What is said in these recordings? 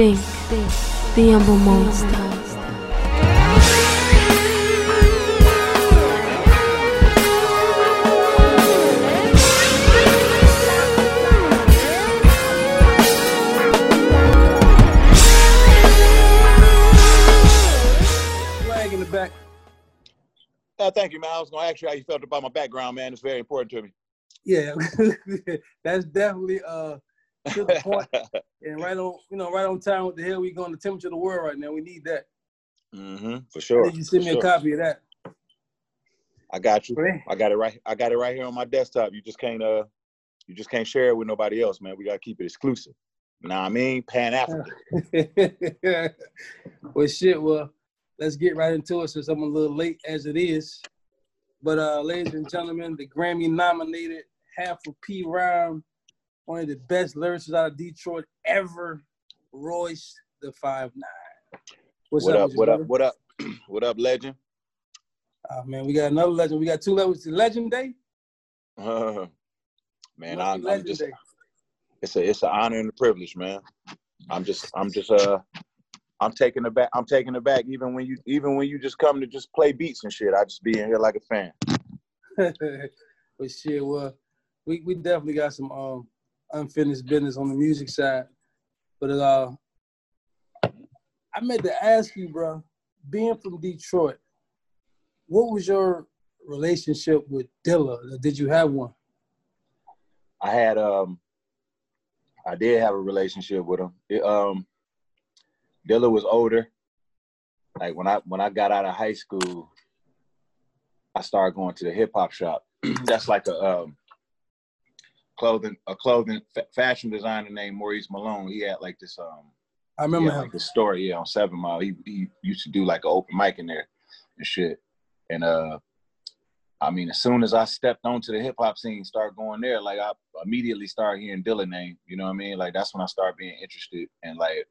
Bink, the humble monster. Flag in the back. Uh, thank you, man. I was gonna ask you how you felt about my background, man. It's very important to me. Yeah, that's definitely uh to the point and right on you know right on time with the hell we going the temperature of the world right now. We need that. mm-hmm, for sure. need you send me a copy of that. I got you. I got it right. I got it right here on my desktop. You just can't uh, you just can't share it with nobody else, man. We gotta keep it exclusive. Know what I mean? Pan African. well, shit. Well, let's get right into it since I'm a little late as it is. But uh, ladies and gentlemen, the Grammy nominated half of PRhyme, one of the best lyricists out of Detroit ever, Royce the Five Nine. What's what up? you, What up? What up? what up, legend? Oh, man, we got another legend. We got two levels. It's Legend Day. Uh, man, I'm, I'm just Day. it's a it's an honor and a privilege, man. I'm just I'm just uh I'm taking it back. I'm taking it back. Even when you even when you just come to just play beats and shit, I just be in here like a fan. but shit, well, we, we definitely got some um unfinished business on the music side. But uh I meant to ask you, bro, being from Detroit, what was your relationship with Dilla? Did you have one? I had um I did have a relationship with him. It, um Dilla was older. Like when I when I got out of high school, I started going to the hip hop shop. That's like a um clothing a clothing fa- fashion designer named Maurice Malone. He had like this um I remember like the story, yeah, on Seven Mile. He he used to do like an open mic in there and shit. And uh I mean, as soon as I stepped onto the hip hop scene, started going there, like I immediately started hearing Dilla's name. You know what I mean? Like that's when I started being interested and like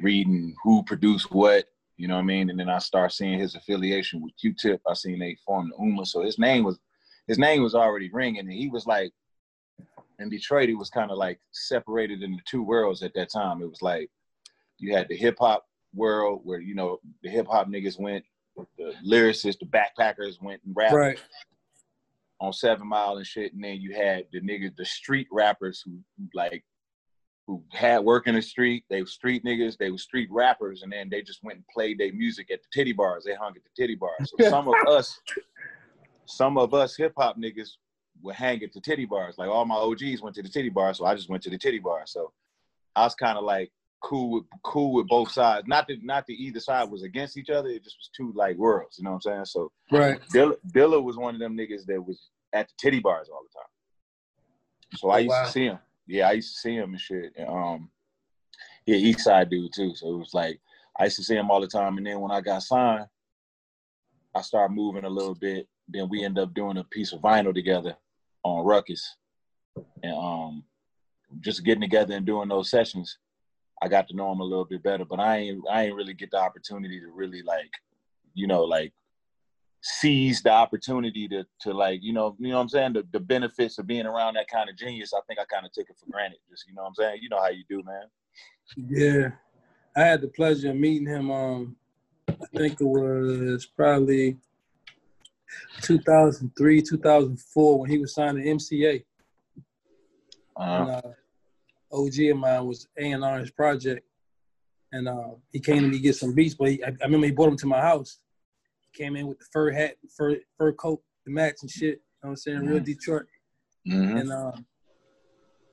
reading who produced what. You know what I mean? And then I start seeing his affiliation with Q-Tip. I seen they formed the Ummah, so his name was his name was already ringing, and he was like in Detroit. It was kind of like separated into two worlds at that time. It was like you had the hip hop world where you know the hip hop niggas went, the lyricists, the backpackers went and rapped Right. on Seven Mile and shit, and then you had the niggas, the street rappers who, who like who had work in the street. They were street niggas, they were street rappers, and then they just went and played their music at the titty bars. They hung at the titty bars. So some of us, some of us hip hop niggas would hang at the titty bars. Like all my OGs went to the titty bar, so I just went to the titty bar. So I was kind of like cool with cool with both sides. Not that not that either side was against each other. It just was two like worlds. You know what I'm saying? So Right. Dilla, Dilla was one of them niggas that was at the titty bars all the time. So I Oh, used wow. to see him. Yeah, I used to see him and shit. And, um, yeah, East Side dude too. So it was like I used to see him all the time. And then when I got signed, I started moving a little bit. Then we end up doing a piece of vinyl together on Rawkus, and um, just getting together and doing those sessions. I got to know him a little bit better, but I ain't I ain't really get the opportunity to really like, you know, like seize the opportunity to to like, you know, you know what I'm saying? The, the benefits of being around that kind of genius, I think I kind of took it for granted. Just you know what I'm saying? You know how you do, man. Yeah. I had the pleasure of meeting him um I think it was probably 2003, 2004 when he was signed to MCA. Uh, and uh, OG of mine was A and R his project, and uh, he came to me to get some beats. But he, I, I remember he brought him to my house. He came in with the fur hat, fur fur coat, the match and shit. You know what I'm saying? Real Mhm. Detroit, mhm. and uh,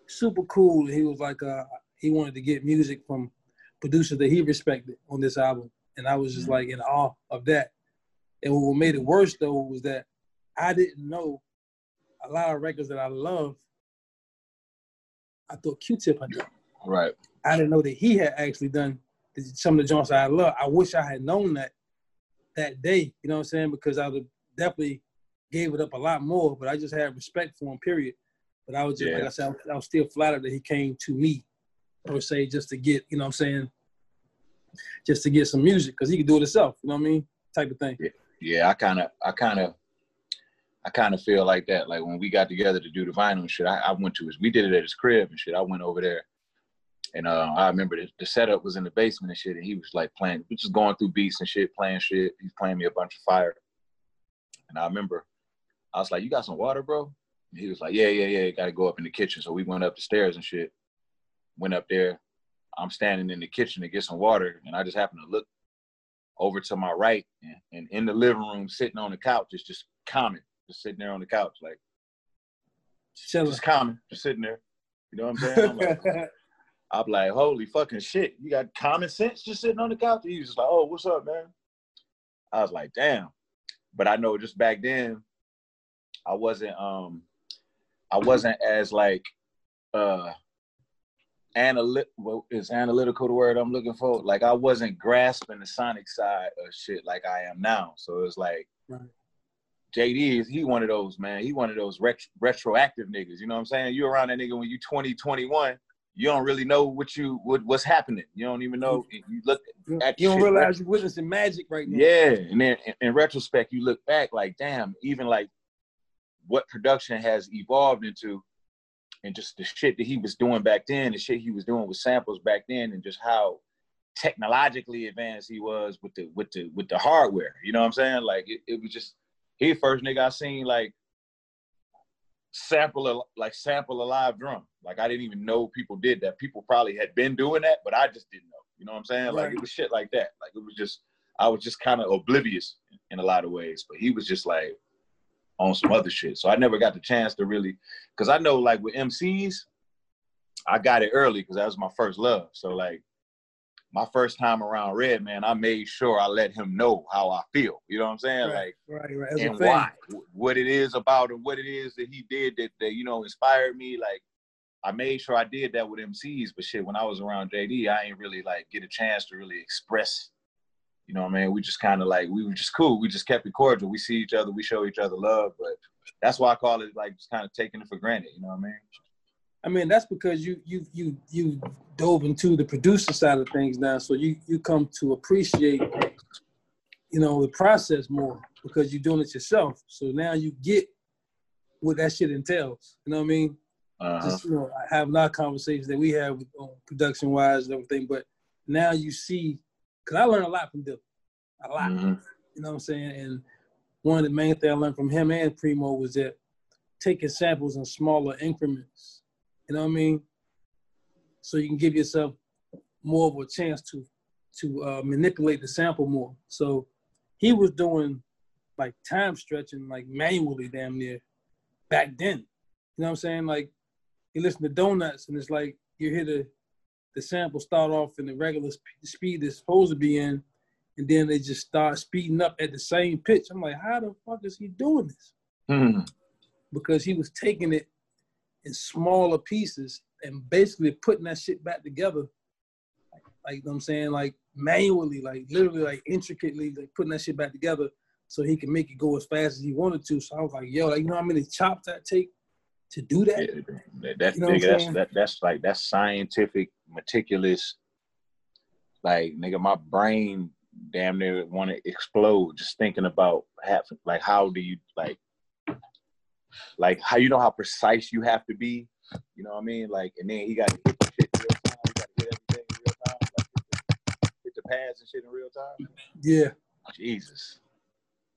super cool. He was like, uh, he wanted to get music from producers that he respected on this album, and I was just Mhm. like in awe of that. And what made it worse though was that I didn't know a lot of records that I love. I thought Q-Tip had done. Right. I didn't know that he had actually done some of the joints I love. I wish I had known that that day. You know what I'm saying? Because I would have definitely gave it up a lot more. But I just had respect for him. Period. But I was just like I said, I was, I was still flattered that he came to me per se just to get you know what I'm saying, just to get some music because he could do it himself. You know what I mean? Type of thing. yeah, I kind of, I kind of, I kind of feel like that. Like when we got together to do the vinyl and shit, I, I went to his, we did it at his crib and shit. I went over there And uh, I remember the, the, setup was in the basement and shit, and he was like playing, we just going through beats and shit, playing shit. He's playing me a bunch of fire. And I remember I was like, You got some water, bro? And he was like, Yeah, yeah, yeah, gotta go up in the kitchen. So we went up the stairs and shit. Went up there. I'm standing in the kitchen to get some water, and I just happened to look over to my right, and, and in the living room, sitting on the couch, is just Common, just sitting there on the couch, like just Common, just sitting there. You know what I'm saying? I'm like, I'm like, holy fucking shit, you got Common Sense just sitting on the couch. He was just like, oh, what's up, man? I was like, damn. But I know just back then, I wasn't um I wasn't as like uh analytic what is analytical the word I'm looking for? Like I wasn't grasping the sonic side of shit like I am now. So it's like right. JD is he one of those man. He one of those ret- retroactive niggas. You know what I'm saying? You around that nigga when you 20, 21, you don't really know what you what, what's happening. You don't even know. Mm-hmm. You look at you don't realize you're witnessing magic right now. Yeah, and then in, in retrospect, you look back like, damn, even like what production has evolved into and just the shit that he was doing back then, the shit he was doing with samples back then, and just how technologically advanced he was with the with the with the hardware. You know what I'm saying? Like it, it was just he first nigga I seen like sample a, like sample a live drum. Like I didn't even know people did that. People probably had been doing that, but I just didn't know. You know what I'm saying? Right. Like it was shit like that. Like it was just I was just kind of oblivious in a lot of ways. But he was just like on some other shit. So I never got the chance to really, because I know like with MCs, I got it early because that was my first love. So like my first time around Redman, I made sure I let him know how I feel. You know what I'm saying? Right, like right, right. and why, what it is about and what it is that he did that, that you know inspired me. Like I made sure I did that with MCs, but shit, when I was around JD, I ain't really like get a chance to really express you know what I mean? We just kind of like we were just cool. We just kept it cordial. We see each other, we show each other love, but that's why I call it like just kind of taking it for granted. You know what I mean? I mean that's because you you you you dove into the producer side of things now, so you you come to appreciate you know the process more because you're doing it yourself. So now you get what that shit entails. You know what I mean? Uh-huh. Just you know, I have a lot of conversations that we have um, production wise and everything, but now you see because I learned a lot from Dip, a lot. Mm-hmm. You know what I'm saying? And one of the main things I learned from him and Primo was that taking samples in smaller increments. You know what I mean? So you can give yourself more of a chance to to uh, manipulate the sample more. So he was doing like time stretching like manually damn near back then. You know what I'm saying? Like you listen to Donuts and it's like you hear the the sample start off in the regular sp- speed it's supposed to be in, and then they just start speeding up at the same pitch. I'm like, how the fuck is he doing this? Mm-hmm. Because he was taking it in smaller pieces and basically putting that shit back together. Like, like you know what I'm saying, like manually, like literally, like intricately, like putting that shit back together so he can make it go as fast as he wanted to. So I was like, yo, like you know how many chops that take to do that? Yeah, that's you know big. That's that, that's like that's scientific meticulous. Like nigga, my brain damn near want to explode just thinking about half like how do you like like how you know how precise you have to be. You know what I mean? Like and then he got to hit shit real time. He got to hit everything in real time. Like hit the pads and shit in real time. Yeah. Jesus.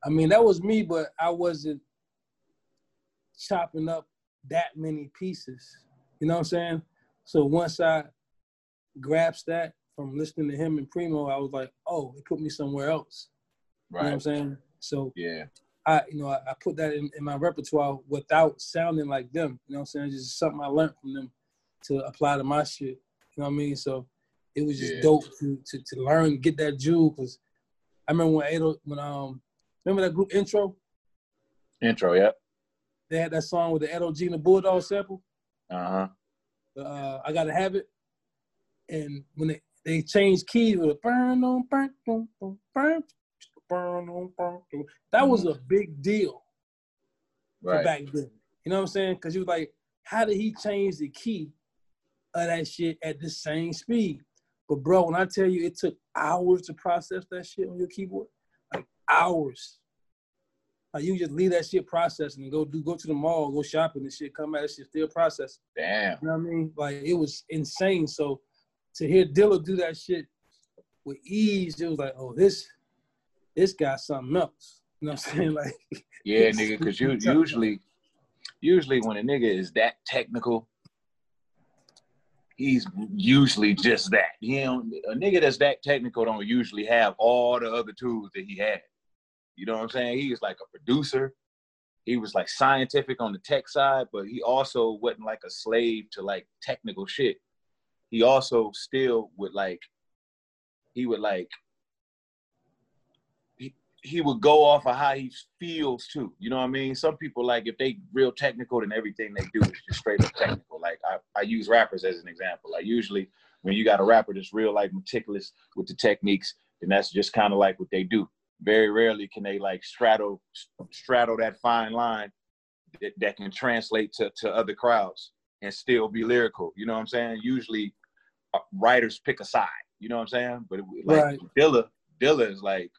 I mean that was me, but I wasn't chopping up that many pieces. You know what I'm saying? So once I grasped that from listening to him and Primo, I was like, oh, it put me somewhere else. Right. You know what I'm saying? So yeah, I you know I, I put that in, in, my repertoire without sounding like them. You know what I'm saying? It's just something I learned from them to apply to my shit. You know what I mean? So it was just yeah. dope to, to to learn, get that jewel. Cause I remember when Ado, when um remember that group intro. Intro, yep. They had that song with the Edo Gina Bulldog sample. Uh-huh. Uh, I gotta have it and when they, they changed keys with a burn on burn burn burn on burn, that was a big deal right. back then. You know what I'm saying? Because you was like, how did he change the key of that shit at the same speed? But bro, when I tell you it took hours to process that shit on your keyboard, like hours. Like you just leave that shit processing and go do go to the mall, go shopping and shit, come out, that shit still processing. Damn. You know what I mean? Like it was insane. So to hear Dilla do that shit with ease, it was like, oh, this this guy got something else. You know what I'm saying? Like Yeah, nigga, because you usually usually when a nigga is that technical, he's usually just that. You know, a nigga that's that technical don't usually have all the other tools that he had. You know what I'm saying? He is like a producer. He was like scientific on the tech side, but he also wasn't like a slave to like technical shit. He also still would like, he would like he he would go off of how he feels too. You know what I mean? Some people like if they real technical, then everything they do is just straight up technical. Like I, I use rappers as an example. Like usually when you got a rapper that's real like meticulous with the techniques, then that's just kind of like what they do. Very rarely can they like straddle straddle that fine line that, that can translate to, to other crowds and still be lyrical. You know what I'm saying? Usually writers pick a side. You know what I'm saying? But like right. Dilla, Dilla is like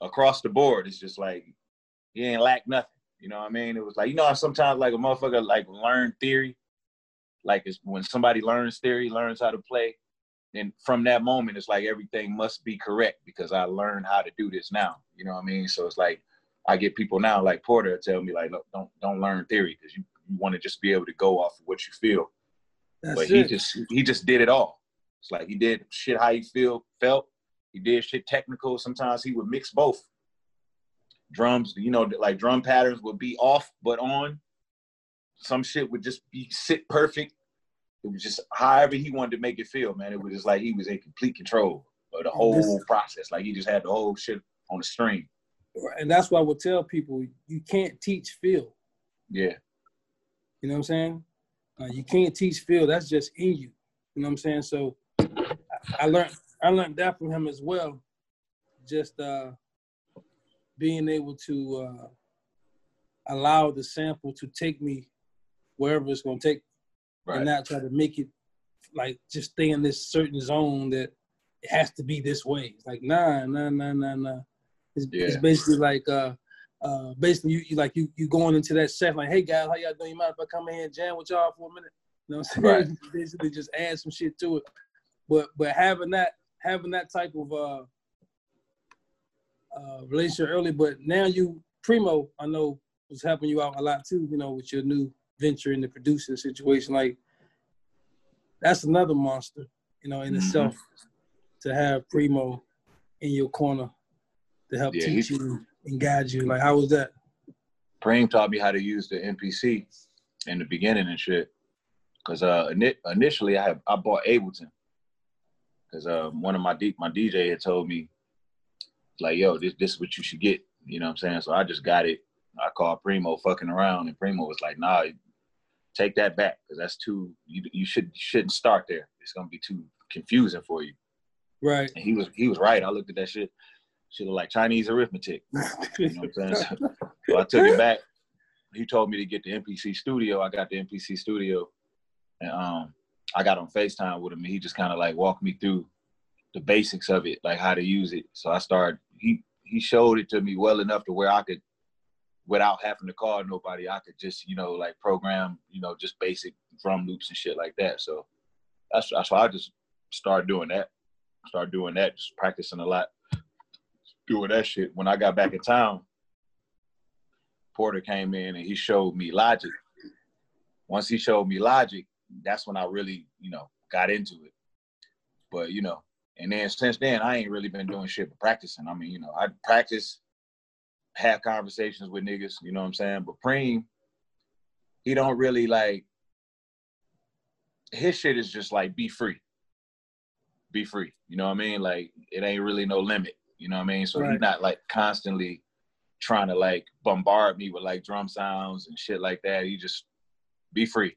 across the board, it's just like he ain't lack nothing. You know what I mean? It was like you know sometimes like a motherfucker like learn theory, like it's when somebody learns theory, learns how to play, and from that moment it's like everything must be correct because I learned how to do this now. You know what I mean? So it's like I get people now like Porter tell me like look don't don't learn theory because you, you want to just be able to go off of what you feel. That's but it. he just he just did it all. It's like he did shit how he feel felt he did shit technical. Sometimes he would mix both. Drums, you know, like drum patterns would be off but on. Some shit would just be sit perfect. It was just however he wanted to make it feel, man. It was just like he was in complete control of the whole this, process. Like he just had the whole shit on the string. And that's why I would tell people you can't teach feel. Yeah. You know what I'm saying? Uh, you can't teach feel. That's just in you. You know what I'm saying? So I learned I learned that from him as well. Just uh, being able to uh, allow the sample to take me wherever it's going to take, right. and not try to make it like just stay in this certain zone that it has to be this way. It's like nah, nah, nah, nah, nah. It's, yeah. it's basically like uh, uh, basically you, you, like you you going into that set like, hey guys, how y'all doing? You mind if I come in here and jam with y'all for a minute? You know what I'm saying? Right. basically just add some shit to it. But but having that having that type of uh, uh, relationship early, but now you Primo, I know was helping you out a lot too. You know, with your new venture in the producing situation, like that's another monster. You know, in mm-hmm. itself to have Primo in your corner to help yeah, teach you and guide you. Like, how was that? Preem taught me how to use the MPC in the beginning and shit. Cause uh, initially I have I bought Ableton, because uh, one of my D- my DJ had told me, like, yo, this this is what you should get. You know what I'm saying? So I just got it. I called Primo fucking around, and Primo was like, nah, take that back because that's too. You you should shouldn't start there. It's gonna be too confusing for you. Right. And he was he was right. I looked at that shit. Shit looked like Chinese arithmetic. you know what I'm saying? So, so I took it back. He told me to get the MPC studio. I got the MPC studio, and um, I got on FaceTime with him and he just kind of like walked me through the basics of it, like how to use it. So I started, he, he showed it to me well enough to where I could, without having to call nobody, I could just, you know, like program, you know, just basic drum loops and shit like that. So that's, that's why I just started doing that. Started doing that, just practicing a lot, doing that shit. When I got back in town, Porter came in and he showed me Logic. Once he showed me Logic, that's when I really, you know, got into it. But you know, and then since then, I ain't really been doing shit but practicing. I mean, you know, I practice, have conversations with niggas. You know what I'm saying? But Preem, he don't really like. His shit is just like be free. Be free. You know what I mean? Like it ain't really no limit. You know what I mean? So right. he's not like constantly trying to like bombard me with like drum sounds and shit like that. He just be free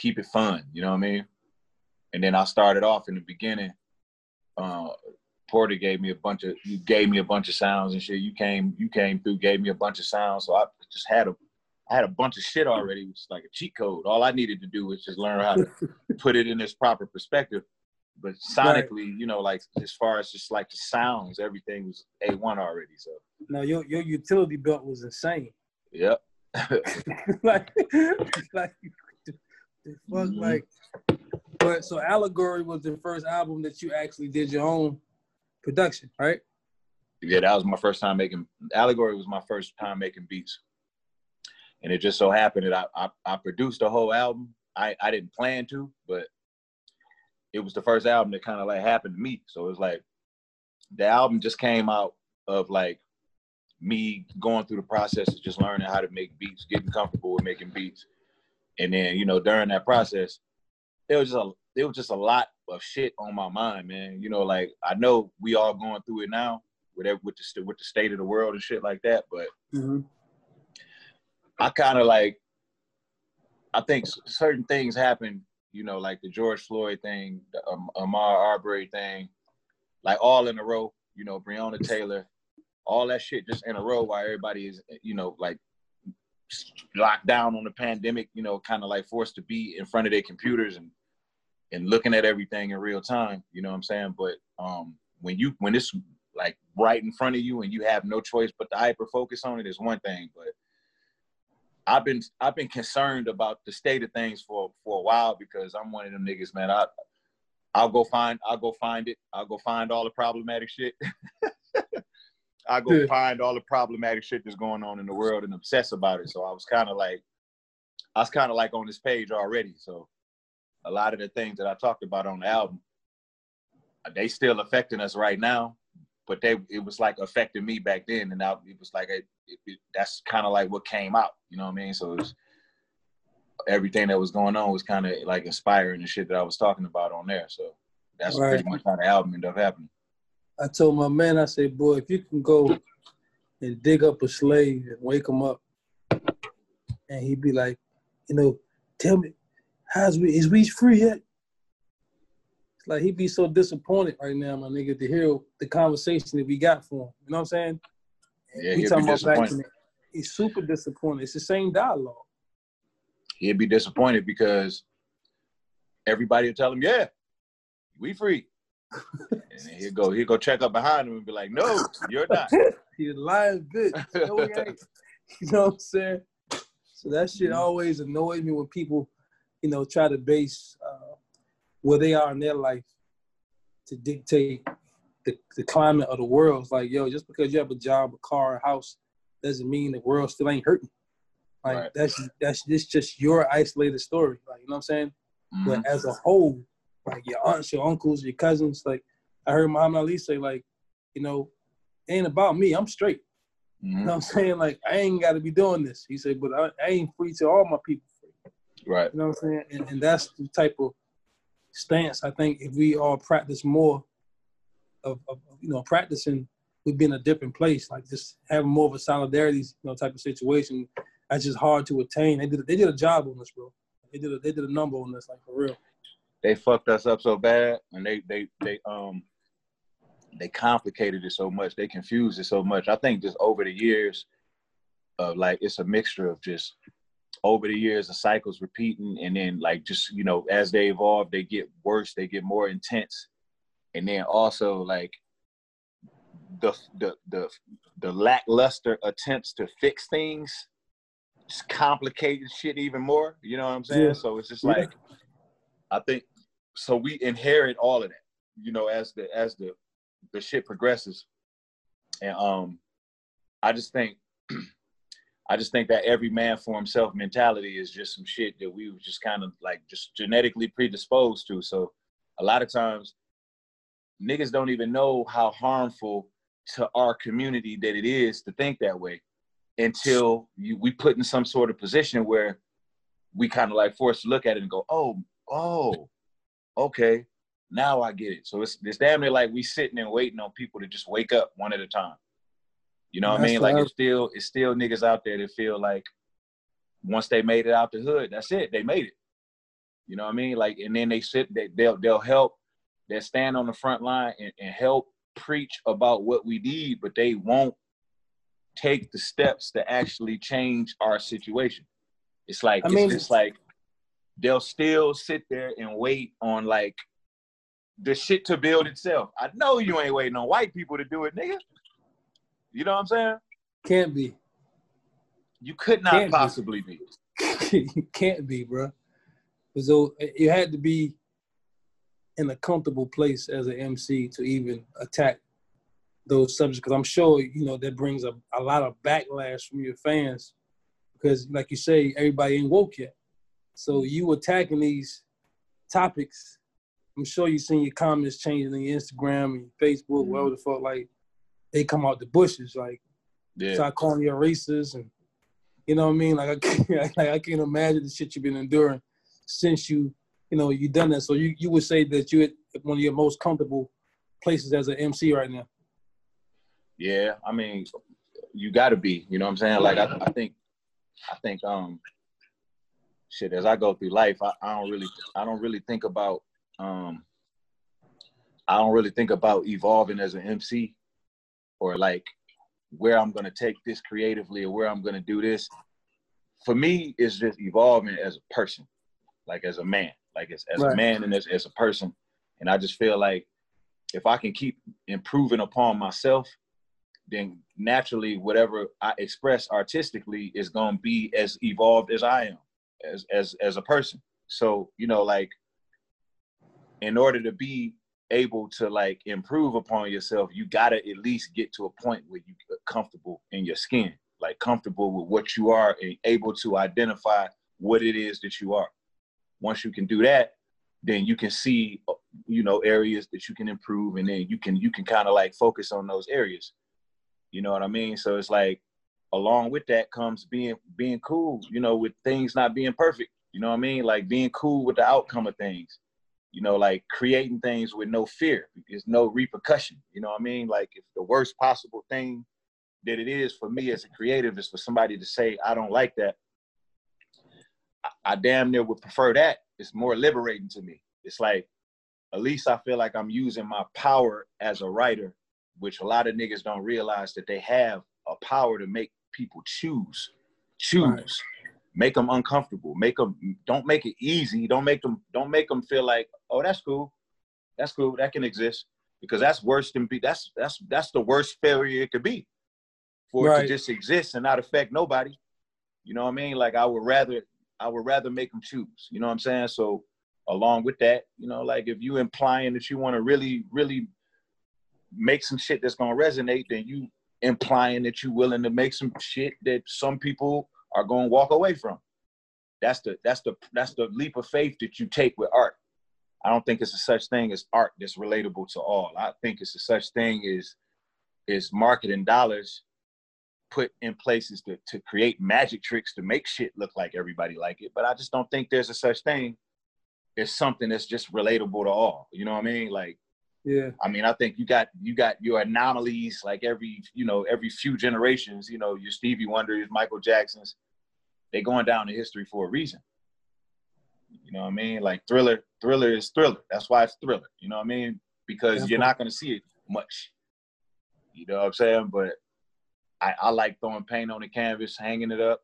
keep it fun. You know what I mean? And then I started off in the beginning. Uh, Porter gave me a bunch of you gave me a bunch of sounds and shit. You came you came through, gave me a bunch of sounds. So I just had a I had a bunch of shit already, which is like a cheat code. All I needed to do was just learn how to put it in this proper perspective. But sonically, right. you know, like as far as just like the sounds, everything was A one already. So no, your your utility belt was insane. Yep. like, like the fuck, mm-hmm. like. But so Allegory was the first album that you actually did your own production, right? Yeah, that was my first time making Allegory was my first time making beats. And it just so happened that I I, I produced the whole album. I, I didn't plan to, but it was the first album that kind of like happened to me. So it was like the album just came out of like me going through the process of just learning how to make beats, getting comfortable with making beats. And then, you know, during that process, there was just a there was just a lot of shit on my mind, man. You know, like I know we all going through it now with with the with the state of the world and shit like that, but Mm-hmm. I kind of like I think certain things happen, you know, like the George Floyd thing, the um, Ahmaud Arbery thing, like all in a row. You know, Breonna Taylor, all that shit just in a row while everybody is, you know, like locked down on the pandemic. You know, kind of like forced to be in front of their computers and and looking at everything in real time. You know what I'm saying? But um, when you when it's like right in front of you and you have no choice but to hyper focus on it is one thing, but I've been I've been concerned about the state of things for for a while because I'm one of them niggas, man. I I'll go find I'll go find it. I'll go find all the problematic shit. I'll go Yeah. find all the problematic shit that's going on in the world and obsess about it. So I was kind of like I was kind of like on this page already. So a lot of the things that I talked about on the album, they still affecting us right now. But they it was like affecting me back then, and now it was like it, it, it- that's kind of like what came out. You know what I mean? So was, everything that was going on was kind of like inspiring the shit that I was talking about on there. So that's Right. pretty much how the album ended up happening. I told my man, I said, boy, if you can go and dig up a slave and wake him up, and he'd be like, you know, tell me, how's we is we free yet? It's like he'd be so disappointed right now, my nigga, to hear the conversation that we got for him. You know what I'm saying? Yeah, we talking be about disappointed. he's super disappointed. It's the same dialogue. He'd be disappointed because everybody would tell him, "Yeah, we free," and he'd go he'd go check up behind him and be like, "No, you're not." He's lying bitch. No, he ain't. You know what I'm saying? So that shit Mhm. always annoys me when people, you know, try to base uh, where they are in their life to dictate the, the climate of the world. It's like, yo, just because you have a job, a car, a house, doesn't mean the world still ain't hurting. Like Right. that's that's this just your isolated story. Like you know what I'm saying? Mhm. But as a whole, like your aunts, your uncles, your cousins, like I heard Muhammad Ali say, like, you know, ain't about me. I'm straight. You Mhm. know what I'm saying? Like, I ain't got to be doing this. He said, but I, I ain't free to all my people. Right. You know what I'm saying? And, and that's the type of stance I think if we all practice more of, of you know, practicing, we'd be in a different place. Like just having more of a solidarity, you know, type of situation. That's just hard to attain. They did they did a job on this, bro. They did a, they did a number on this, like for real. They fucked us up so bad, and they they they um they complicated it so much. They confused it so much. I think just over the years, of like it's a mixture of just over the years the cycles repeating, and then like just you know as they evolve, they get worse, they get more intense, and then also like the the the the lackluster attempts to fix things just complicated shit even more. You know what I'm saying? Yeah. So it's just Yeah. like I think so we inherit all of that, you know, as the as the the shit progresses. And um I just think I just think that every man for himself mentality is just some shit that we were just kind of like just genetically predisposed to. So a lot of times niggas don't even know how harmful to our community that it is to think that way until you, we put in some sort of position where we kind of like forced to look at it and go, oh, oh, okay, now I get it. So it's it's damn near like we sitting and waiting on people to just wake up one at a time. You know what I mean? Like it's still it's still niggas out there that feel like once they made it out the hood, that's it. They made it. You know what I mean? Like and then they sit they, they'll they'll help, they'll stand on the front line and, and help preach about what we need, but they won't take the steps to actually change our situation. It's like I it's mean- just like they'll still sit there and wait on like the shit to build itself. I know you ain't waiting on white people to do it, nigga. You know what I'm saying? Can't be. You could not Can't possibly be. you can't be, bro. So you had to be in a comfortable place as an MC to even attack those subjects because I'm sure you know that brings a, a lot of backlash from your fans because like you say everybody ain't woke yet so you attacking these topics I'm sure you've seen your comments changing on your Instagram and your Facebook Mhm. wherever the fuck like they come out the bushes like Yeah. start calling you a racist and you know what I mean like I can't, like, I can't imagine the shit you've been enduring since you you know you done that so you you would say that you're at one of your most comfortable places as an MC right now Yeah, I mean, you got to be. You know what I'm saying? Like, I, I think, I think, um, shit. As I go through life, I, I don't really, I don't really think about, um, I don't really think about evolving as an MC, or like where I'm gonna take this creatively or where I'm gonna do this. For me, it's just evolving as a person, like as a man, like as, as Right. a man and as, as a person. And I just feel like if I can keep improving upon myself, then naturally whatever I express artistically is gonna be as evolved as I am as as as a person. So, you know, like in order to be able to like improve upon yourself, you gotta at least get to a point where you get comfortable in your skin, like comfortable with what you are and able to identify what it is that you are. Once you can do that, then you can see, uh, you know, areas that you can improve, and then you can you can kind of like focus on those areas. You know what I mean? So it's like along with that comes being being cool, you know, with things not being perfect. You know what I mean? Like being cool with the outcome of things. You know, like creating things with no fear. There's no repercussion. You know what I mean? Like if the worst possible thing that it is for me as a creative is for somebody to say, I don't like that. I, I damn near would prefer that. It's more liberating to me. It's like at least I feel like I'm using my power as a writer which a lot of niggas don't realize that they have a power to make people choose, choose, Right. Make them uncomfortable, make them don't make it easy, don't make them don't make them feel like oh that's cool, that's cool, that can exist because that's worse than be that's that's that's the worst failure it could be for it to just exist and not affect nobody. You know what I mean? Like I would rather I would rather make them choose. You know what I'm saying? So along with that, you know, like if you implying that you want to really really make some shit that's gonna resonate, then you implying that you willing to make some shit that some people are gonna walk away from. That's the that's the that's the leap of faith that you take with art. I don't think it's a such thing as art that's relatable to all. I think it's a such thing as is marketing dollars put in places to, to create magic tricks to make shit look like everybody like it. But I just don't think there's a such thing as something that's just relatable to all. You know what I mean? Like yeah I mean, I think you got you got your anomalies like every you know every few generations. You know, your Stevie Wonders, Michael Jacksons, they going down in history for a reason. You know what I mean? Like Thriller, Thriller is Thriller. That's why it's Thriller. You know what I mean? Because you're not gonna see it much. You know what I'm saying? But I, I like throwing paint on the canvas, hanging it up,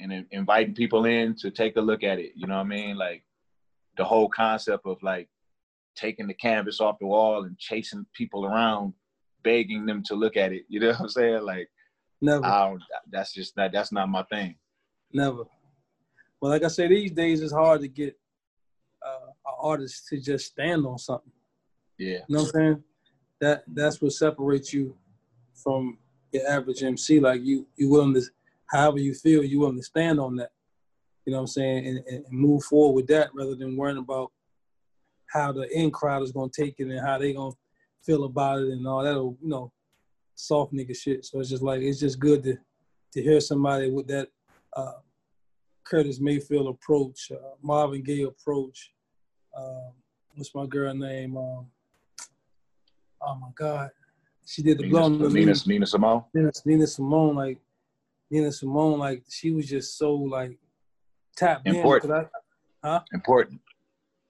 and then inviting people in to take a look at it. You know what I mean? Like the whole concept of like taking the canvas off the wall and chasing people around, begging them to look at it. You know what I'm saying? Like, never I don't, that's just not that's not my thing. Never. Well, like I say, these days it's hard to get uh, an artist to just stand on something. Yeah, You know what I'm saying? That that's what separates you from your average MC. Like you, you willing to, however you feel, you willing to stand on that. You know what I'm saying, and, and and move forward with that rather than worrying about how the in crowd is gonna take it and how they gonna feel about it and all that. You know, soft nigga shit. So it's just like it's just good to to hear somebody with that uh, Curtis Mayfield approach, uh, Marvin Gaye approach. Um, what's my girl name? Um, oh my God, she did the blow Nina, the Nina, leaves. Nina Simone. Nina, Nina Simone, like Nina Simone, like she was just so like tapped Important. in. I, Important.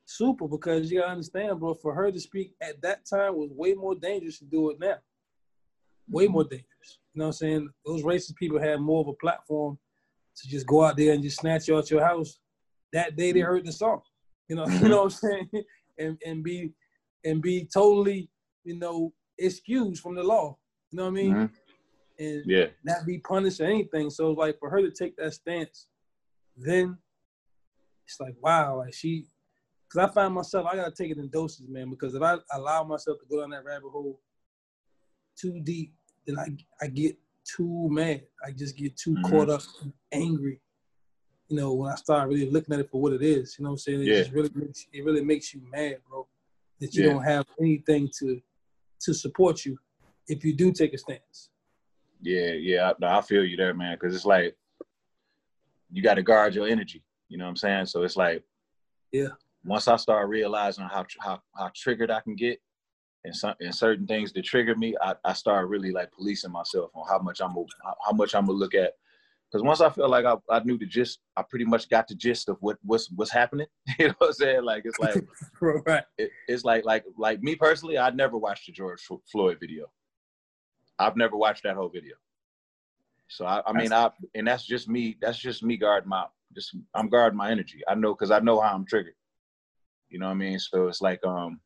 Super because you gotta understand, bro. For her to speak at that time was way more dangerous to do it now. Way mm-hmm. more dangerous. You know what I'm saying? Those racist people had more of a platform to just go out there and just snatch you out your house. That day they mm-hmm. heard the song. You know, you know what I'm mm-hmm. saying? And and be and be totally, you know, excused from the law. You know what I mean? Mhm. And Yeah, not be punished or anything. So like for her to take that stance, then it's like wow, like she, because I find myself I gotta take it in doses, man. Because if I allow myself to go down that rabbit hole too deep, then I I get too mad. I just get too Mhm. caught up and angry. You know, when I start really looking at it for what it is, you know what I'm saying? It Yeah. just really makes it really makes you mad, bro. That you Yeah. don't have anything to to support you if you do take a stance. Yeah, yeah, I, I feel you there, man. Because it's like you got to guard your energy. You know what I'm saying? So it's like, Yeah. Once I start realizing how how how triggered I can get, and some and certain things that trigger me, I, I start really like policing myself on how much I'm how, how much I'm gonna look at. Because once I feel like I, I knew the gist, I pretty much got the gist of what what's what's happening. you know what I'm saying? Like it's like right. it, it's like like like me personally, I never watched the George Floyd video. I've never watched that whole video. So I, I mean, I and that's just me. That's just me guarding my just I'm guarding my energy. I know because I know how I'm triggered. You know what I mean? So it's like um,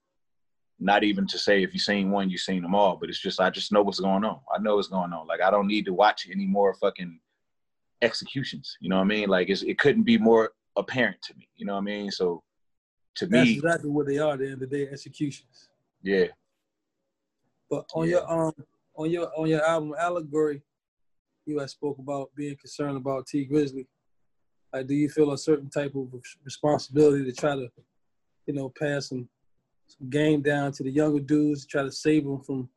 not even to say if you've seen one, you've seen them all, but it's just I just know what's going on. I know what's going on. Like I don't need to watch any more fucking executions. You know what I mean? Like it's, it couldn't be more apparent to me. You know what I mean? So to me. That's me, exactly what they are at the end of the day, executions. yeah. But on Yeah. your um on your on your album Allegory, you had spoke about being concerned about Tee Grizzley. Like, do you feel a certain type of responsibility to try to, you know, pass some some game down to the younger dudes, try to save them from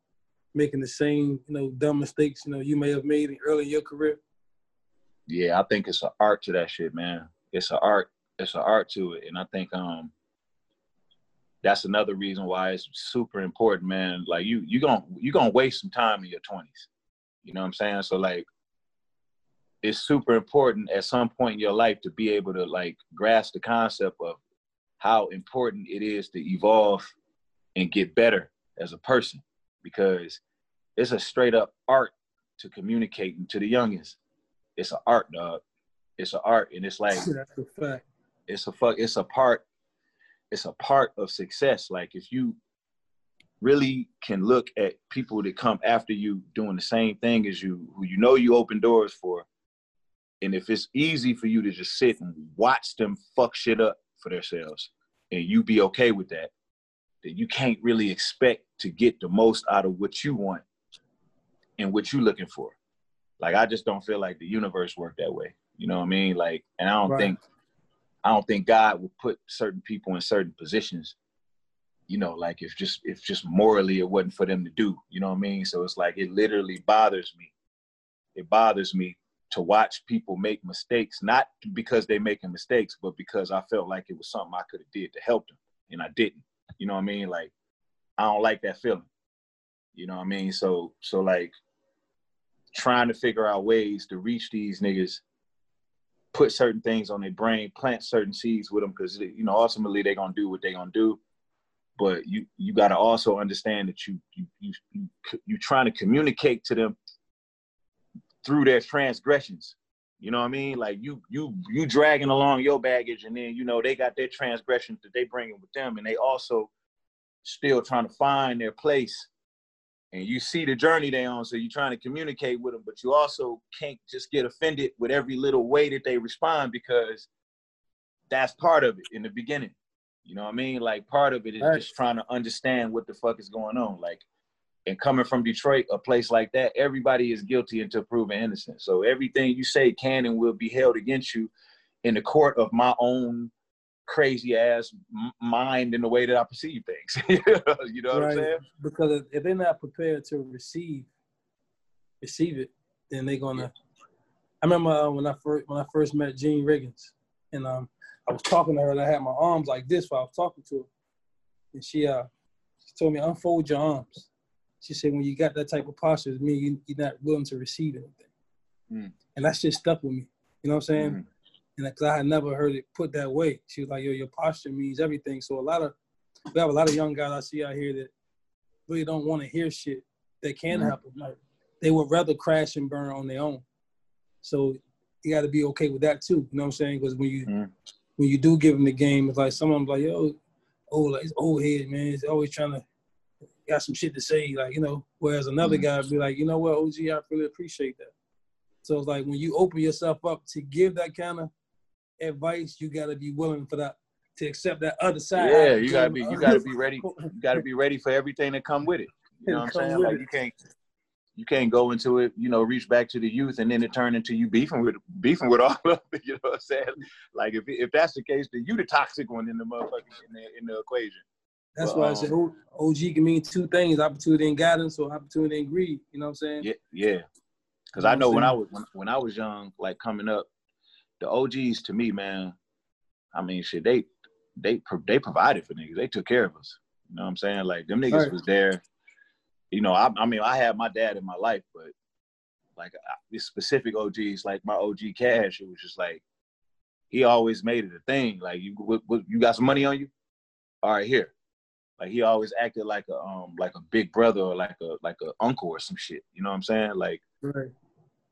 making the same, you know, dumb mistakes, you know, you may have made in early in your career? yeah, I think it's an art to that shit, man. It's an art. It's an art to it, and I think um that's another reason why it's super important, man. Like you, you gonna you gonna waste some time in your twenties. You know what I'm saying? So like, it's super important at some point in your life to be able to like grasp the concept of how important it is to evolve and get better as a person, because it's a straight up art to communicating to the youngest it's an art, dog. It's an art, and it's like That's a fact. it's a fuck. It's a part. It's a part of success. Like if you really can look at people that come after you doing the same thing as you, who you know you open doors for, and if it's easy for you to just sit and watch them fuck shit up for themselves, and you be okay with that, then you can't really expect to get the most out of what you want and what you're looking for. Like I just don't feel like the universe worked that way. You know what I mean? Like, and I don't Right. think I don't think God would put certain people in certain positions. You know, like if just if just morally it wasn't for them to do. You know what I mean? So it's like it literally bothers me. It bothers me to watch people make mistakes, not because they're making mistakes, but because I felt like it was something I could have did to help them, and I didn't. You know what I mean? Like I don't like that feeling. You know what I mean? So so like trying to figure out ways to reach these niggas, put certain things on their brain, plant certain seeds with them, because you know ultimately they're gonna do what they're gonna do. But you you got to also understand that you you you you you trying to communicate to them through their transgressions. You know what I mean? Like you you you dragging along your baggage, and then you know they got their transgressions that they bringing with them, and they also still trying to find their place and you see the journey they on, so you're trying to communicate with them, but you also can't just get offended with every little way that they respond because that's part of it in the beginning. You know what I mean? Like part of it is Right. just trying to understand what the fuck is going on. Like, and coming from Detroit, a place like that, everybody is guilty until proven innocent. So everything you say can and will be held against you in the court of my own crazy ass mind in the way that I perceive things. you know what I'm saying? Because if- they're not prepared to receive receive it, then they're gonna. I remember uh, when I first when I first met Jean Riggins, and um, I was talking to her, and I had my arms like this while I was talking to her, and she uh, she told me unfold your arms. She said when you got that type of posture, it means you, you're not willing to receive anything, Mm. and that's just stuck with me. You know what I'm saying? Mhm. and because I had never heard it put that way. She was like, "Yo, your posture means everything." So a lot of we have a lot of young guys I see out here that really don't want to hear shit that can Mhm. happen. Like they would rather crash and burn on their own. So you got to be okay with that too. You know what I'm saying? Because when you Mhm. when you do give them the game, it's like someone's like, "Yo, oh, like it's old head man. He's always trying to got some shit to say." Like you know, whereas another Mhm. guy would be like, "You know what, OG, I really appreciate that." So it's like when you open yourself up to give that kind of advice, you got to be willing for that to accept that other side. Yeah, you gotta be you gotta be ready. You gotta be ready for everything that come with it. You know what I'm saying? Like it. you can't you can't go into it, you know, reach back to the youth and then it turn into you beefing with beefing with all of it. You know what I'm saying? Like if if that's the case, then you the toxic one in the motherfucking in the, in the equation. That's why I um, said OG can mean two things: opportunity and guidance, or opportunity and greed. You know what I'm saying? Yeah, yeah. Because You know I know when I was when, when I was young, like coming up, the OGs to me, man. I mean, shit, they they they provided for niggas. They took care of us. You know what I'm saying? Like them niggas Right. was there. You know, I, I mean, I had my dad in my life, but like I, these specific OGs, like my OG Cash, it was just like he always made it a thing. Like you, what, what, you got some money on you? All right, here. Like he always acted like a um like a big brother or like a like a uncle or some shit. You know what I'm saying? Like Right.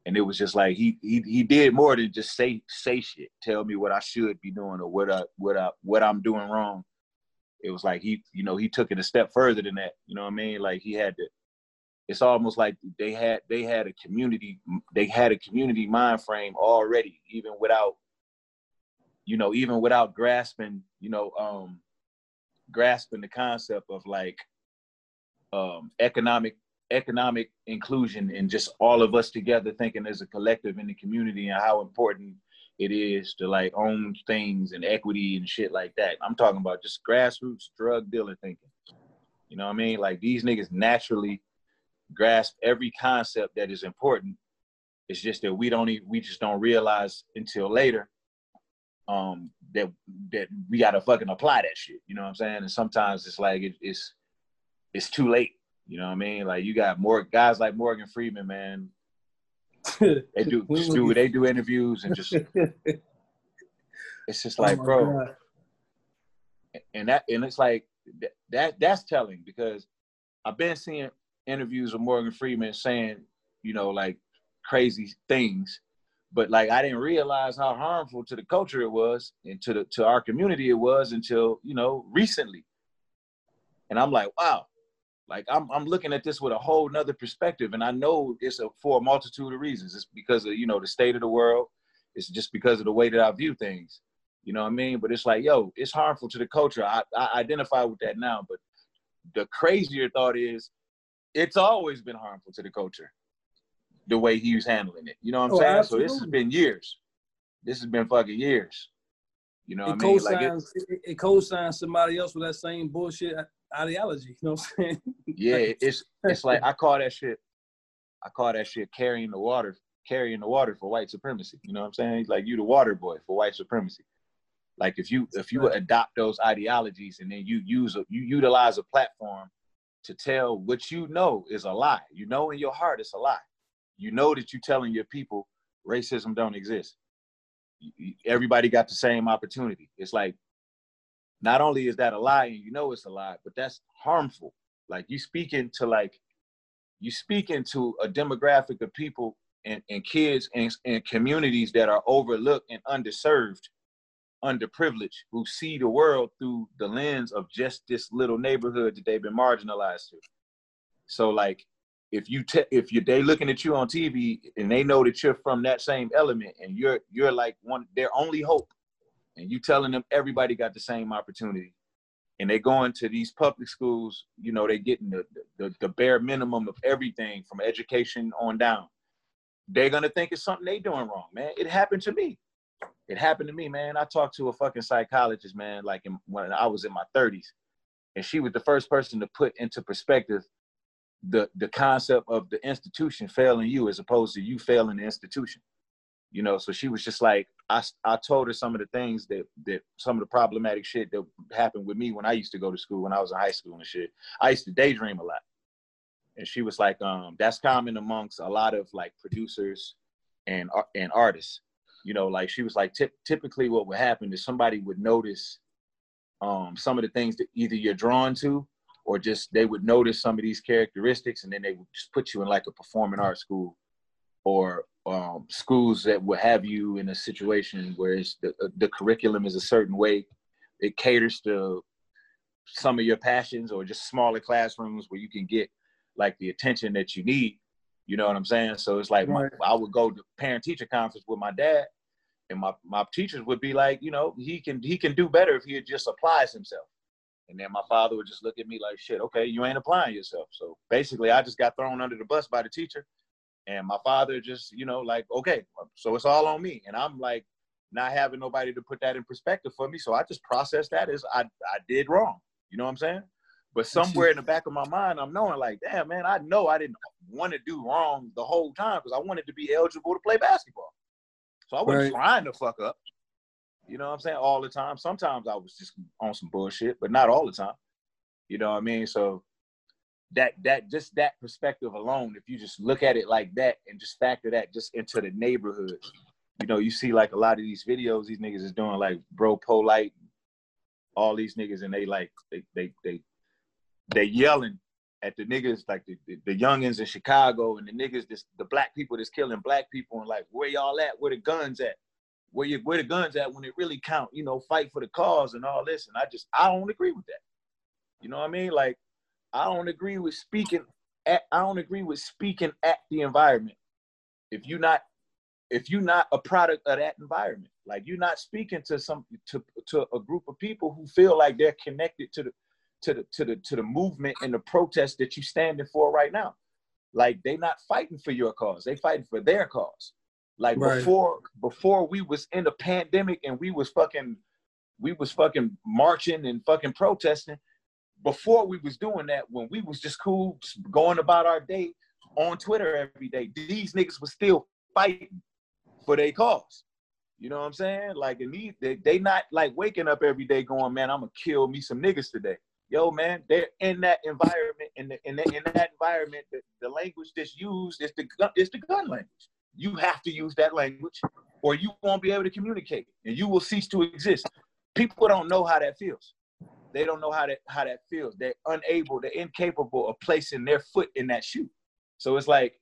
and it was just like he he he did more than just say say shit, tell me what I should be doing or what I what I what I'm doing wrong. It was like he you know he took it a step further than that. You know what I mean? Like he had to. It's almost like they had they had a community they had a community mind frame already, even without you know even without grasping you know um grasping the concept of like um economic economic inclusion and just all of us together thinking as a collective in the community and how important it is to like own things and equity and shit like that. I'm talking about just grassroots drug dealer thinking. You know what I mean? Like these niggas naturally grasp every concept that is important. It's just that we don't e- we just don't realize until later um that that we gotta fucking apply that shit. You know what I'm saying? And sometimes it's like it, it's it's too late. You know what I mean? Like you got more guys like Morgan Freeman, man. They do just do they do interviews and just it's just Oh like, my bro, God. and that and it's like that, that that's telling because I've been seeing interviews with Morgan Freeman saying, you know, like crazy things, but like I didn't realize how harmful to the culture it was and to the to our community it was until you know recently. And I'm like, wow, like I'm I'm looking at this with a whole nother perspective, and I know it's a, for a multitude of reasons. It's because of you know the state of the world. It's just because of the way that I view things. You know what I mean? But it's like, yo, it's harmful to the culture. I, I identify with that now. But the crazier thought is, it's always been harmful to the culture. The way he was handling it. You know what I'm Oh, saying? So this has been years. This has been fucking years. You know it what I mean? Like it, it co-signs somebody else with that same bullshit ideology. You know what I'm saying? yeah, it's it's like I call that shit. I call that shit carrying the water, carrying the water for white supremacy. You know what I'm saying? Like you the water boy for white supremacy. Like if you if you adopt those ideologies and then you use a, you utilize a platform to tell what you know is a lie. You know in your heart it's a lie. You know that you're telling your people racism don't exist. Everybody got the same opportunity. It's like not only is that a lie and you know it's a lie, but that's harmful. Like you speaking to like you speaking to a demographic of people and, and kids and, and communities that are overlooked and underserved, underprivileged, who see the world through the lens of just this little neighborhood that they've been marginalized to. So like if you te- if you they looking at you on TV and they know that you're from that same element and you're you're like one their only hope and you telling them everybody got the same opportunity and they going to these public schools you know they getting the, the the bare minimum of everything from education on down they're gonna think it's something they doing wrong man. It happened to me. It happened to me man. I talked to a fucking psychologist man like in, when i was in my 30s and she was the first person to put into perspective the the concept of the institution failing you as opposed to you failing the institution. You know so she was just like i i told her some of the things that that some of the problematic shit that happened with me when i used to go to school when i was in high school and shit. I used to daydream a lot. And she was like um that's common amongst a lot of like producers and and artists. You know like she was like typ- typically what would happen is somebody would notice um some of the things that either you're drawn to or just they would notice some of these characteristics and then they would just put you in like a performing arts school or um, schools that would have you in a situation where the, the curriculum is a certain way. It caters to some of your passions or just smaller classrooms where you can get like the attention that you need. You know what i'm saying? So it's like my- i would go to parent teacher conference with my dad And my my teachers would be like, you know, he can he can do better if he just applies himself. And then my father would just look at me like, shit, okay, you ain't applying yourself. So basically, I just got thrown under the bus by the teacher. And my father just, you know, like, okay, so it's all on me. And I'm like, not having nobody to put that in perspective for me. So I just process that as I, I did wrong. You know what I'm saying? But somewhere in the back of my mind, I'm knowing like, damn, man, I know I didn't want to do wrong the whole time because I wanted to be eligible to play basketball. So I wasn't right. trying to fuck up. You know what I'm saying? All the time. Sometimes I was just on some bullshit, but not all the time. You know what I mean? So that that just that perspective alone, if you just look at it like that and just factor that just into the neighborhood, you know, you see like a lot of these videos these niggas is doing like bro polite, all these niggas and they like they they they they yelling at the niggas like the, the, the youngins in Chicago and the niggas this the black people that's killing black people and like where y'all at? Where the guns at? Where you where the guns at when it really count, you know, fight for the cause and all this. And I just I don't agree with that. You know what I mean? Like I don't agree with speaking at I don't agree with speaking at the environment. If you're not if you're not a product of that environment, like you're not speaking to some to to a group of people who feel like they're connected to the to the to the to the movement and the protest that you're standing for right now. Like they not fighting for your cause, they fighting for their cause. Like right. before before we was in the pandemic and we was fucking we was fucking marching and fucking protesting. Before we was doing that, when we was just cool, just going about our day on Twitter every day, these niggas was still fighting for their cause. You know what I'm saying? Like, and these, they, they not like waking up every day going, man, I'm gonna kill me some niggas today. Yo, man, they're in that environment, in, the, in, the, in that environment, the, the language that's used is the, is the gun language you have to use that language or you won't be able to communicate and you will cease to exist. People don't know how that feels. They don't know how that how that feels. They're unable, they're incapable of placing their foot in that shoe. So it's like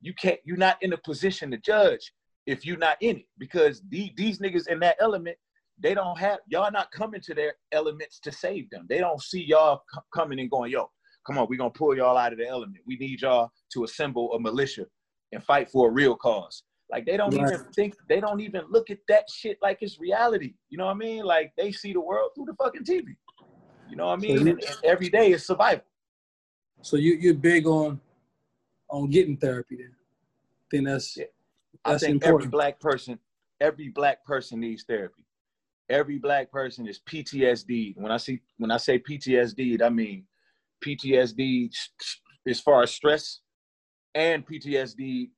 you can't, you're not in a position to judge if you're not in it because these, these niggas in that element, they don't have y'all not coming to their elements to save them. They don't see y'all c- coming and going, yo, come on, we're gonna pull y'all out of the element. We need y'all to assemble a militia and fight for a real cause. Like they don't right. even think they don't even look at that shit like it's reality. You know what I mean? Like they see the world through the fucking TV. You know what I mean? So you, and, and every day is survival. So you you're big on on getting therapy then. I think that's yeah. that's I think important. every black person, every black person needs therapy. Every black person is PTSD. When I see when I say PTSD, I mean PTSD as far as stress and PTSD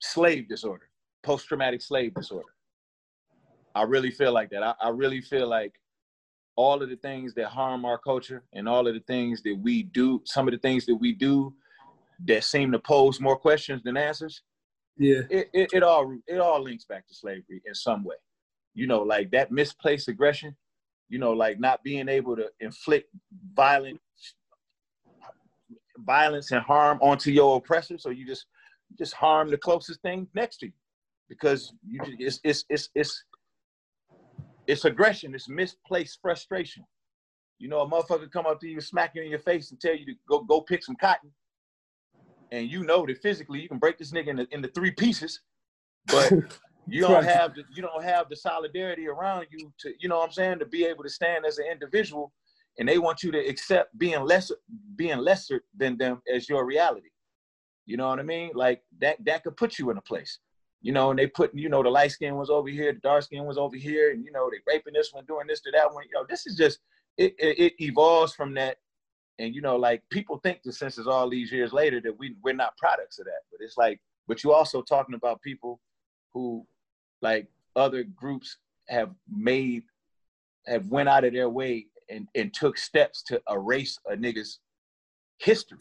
slave disorder, post traumatic slave disorder. I really feel like that. I, I, really feel like all of the things that harm our culture and all of the things that we do, some of the things that we do that seem to pose more questions than answers. Yeah. It, it, it all it all links back to slavery in some way. You know, like that misplaced aggression, you know, like not being able to inflict violent violence and harm onto your oppressor. So you just just harm the closest thing next to you because you it's it's it's it's it's aggression. It's misplaced frustration. You know, a motherfucker come up to you, smack you in your face, and tell you to go go pick some cotton, and you know that physically you can break this nigga into, into three pieces, but you don't have the, you don't have the solidarity around you to you know what I'm saying to be able to stand as an individual and they want you to accept being lesser being lesser than them as your reality. You know what i mean? Like that that could put you in a place. You know and they put you know the light skin was over here the dark skin was over here and you know they raping this one doing this to that one. You know this is just it, it, it evolves from that. And you know like people think the census all these years later that we we're not products of that. But it's like but you also talking about people who like other groups have made have went out of their way and, and took steps to erase a nigga's history.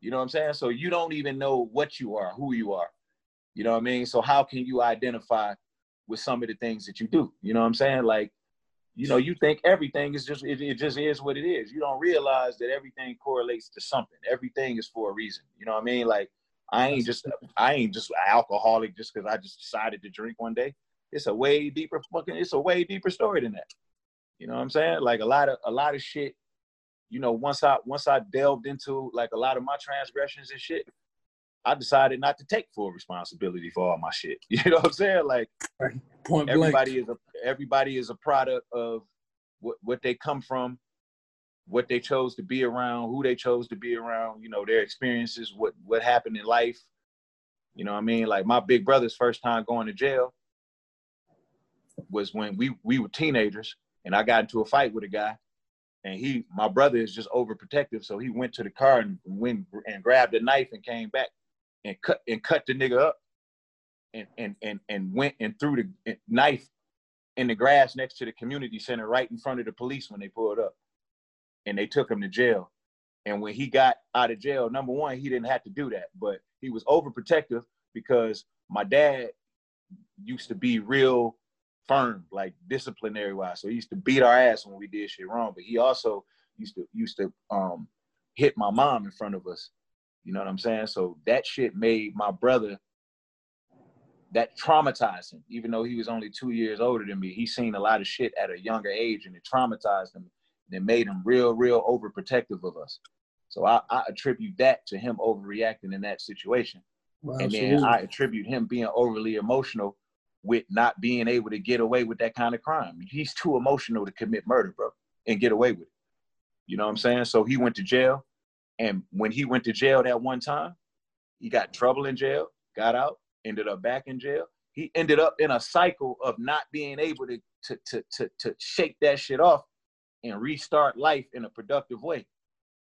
You know what I'm saying? So you don't even know what you are, who you are. You know what I mean? So how can you identify with some of the things that you do? You know what I'm saying? Like, you know, you think everything is just it, it just is what it is. You don't realize that everything correlates to something. Everything is for a reason. You know what I mean? Like I ain't just I ain't just alcoholic just because I just decided to drink one day. It's a way deeper fucking it's a way deeper story than that. You know what I'm saying? Like a lot of a lot of shit. You know, once I once I delved into like a lot of my transgressions and shit, I decided not to take full responsibility for all my shit. You know what I'm saying? Like. Point everybody blank. is a everybody is a product of what what they come from, what they chose to be around, who they chose to be around, you know, their experiences, what what happened in life. You know what I mean? Like my big brother's first time going to jail was when we we were teenagers and I got into a fight with a guy and he my brother is just overprotective so he went to the car and went and grabbed a knife and came back and cut and cut the nigga up and and and and went and threw the eh, knife in the grass next to the community center right in front of the police when they pulled up. And they took him to jail. And when he got out of jail number one he didn't have to do that but he was overprotective because my dad used to be real firm like disciplinary wise so he used to beat our ass when we did shit wrong but he also used to used to um hit my mom in front of us. You know what i'm saying? So that shit made my brother that traumatized him. Even though he was only two years older than me he seen a lot of shit at a younger age and it traumatized him and it made him real real overprotective of us. So I, I attribute that to him overreacting in that situation. Well, and then absolutely. I attribute him being overly emotional with not being able to get away with that kind of crime. He's too emotional to commit murder, bro, and get away with it. You know what I'm saying? So he went to jail, and when he went to jail that one time, he got trouble in jail, got out, ended up back in jail. He ended up in a cycle of not being able to to to to, to shake that shit off and restart life in a productive way.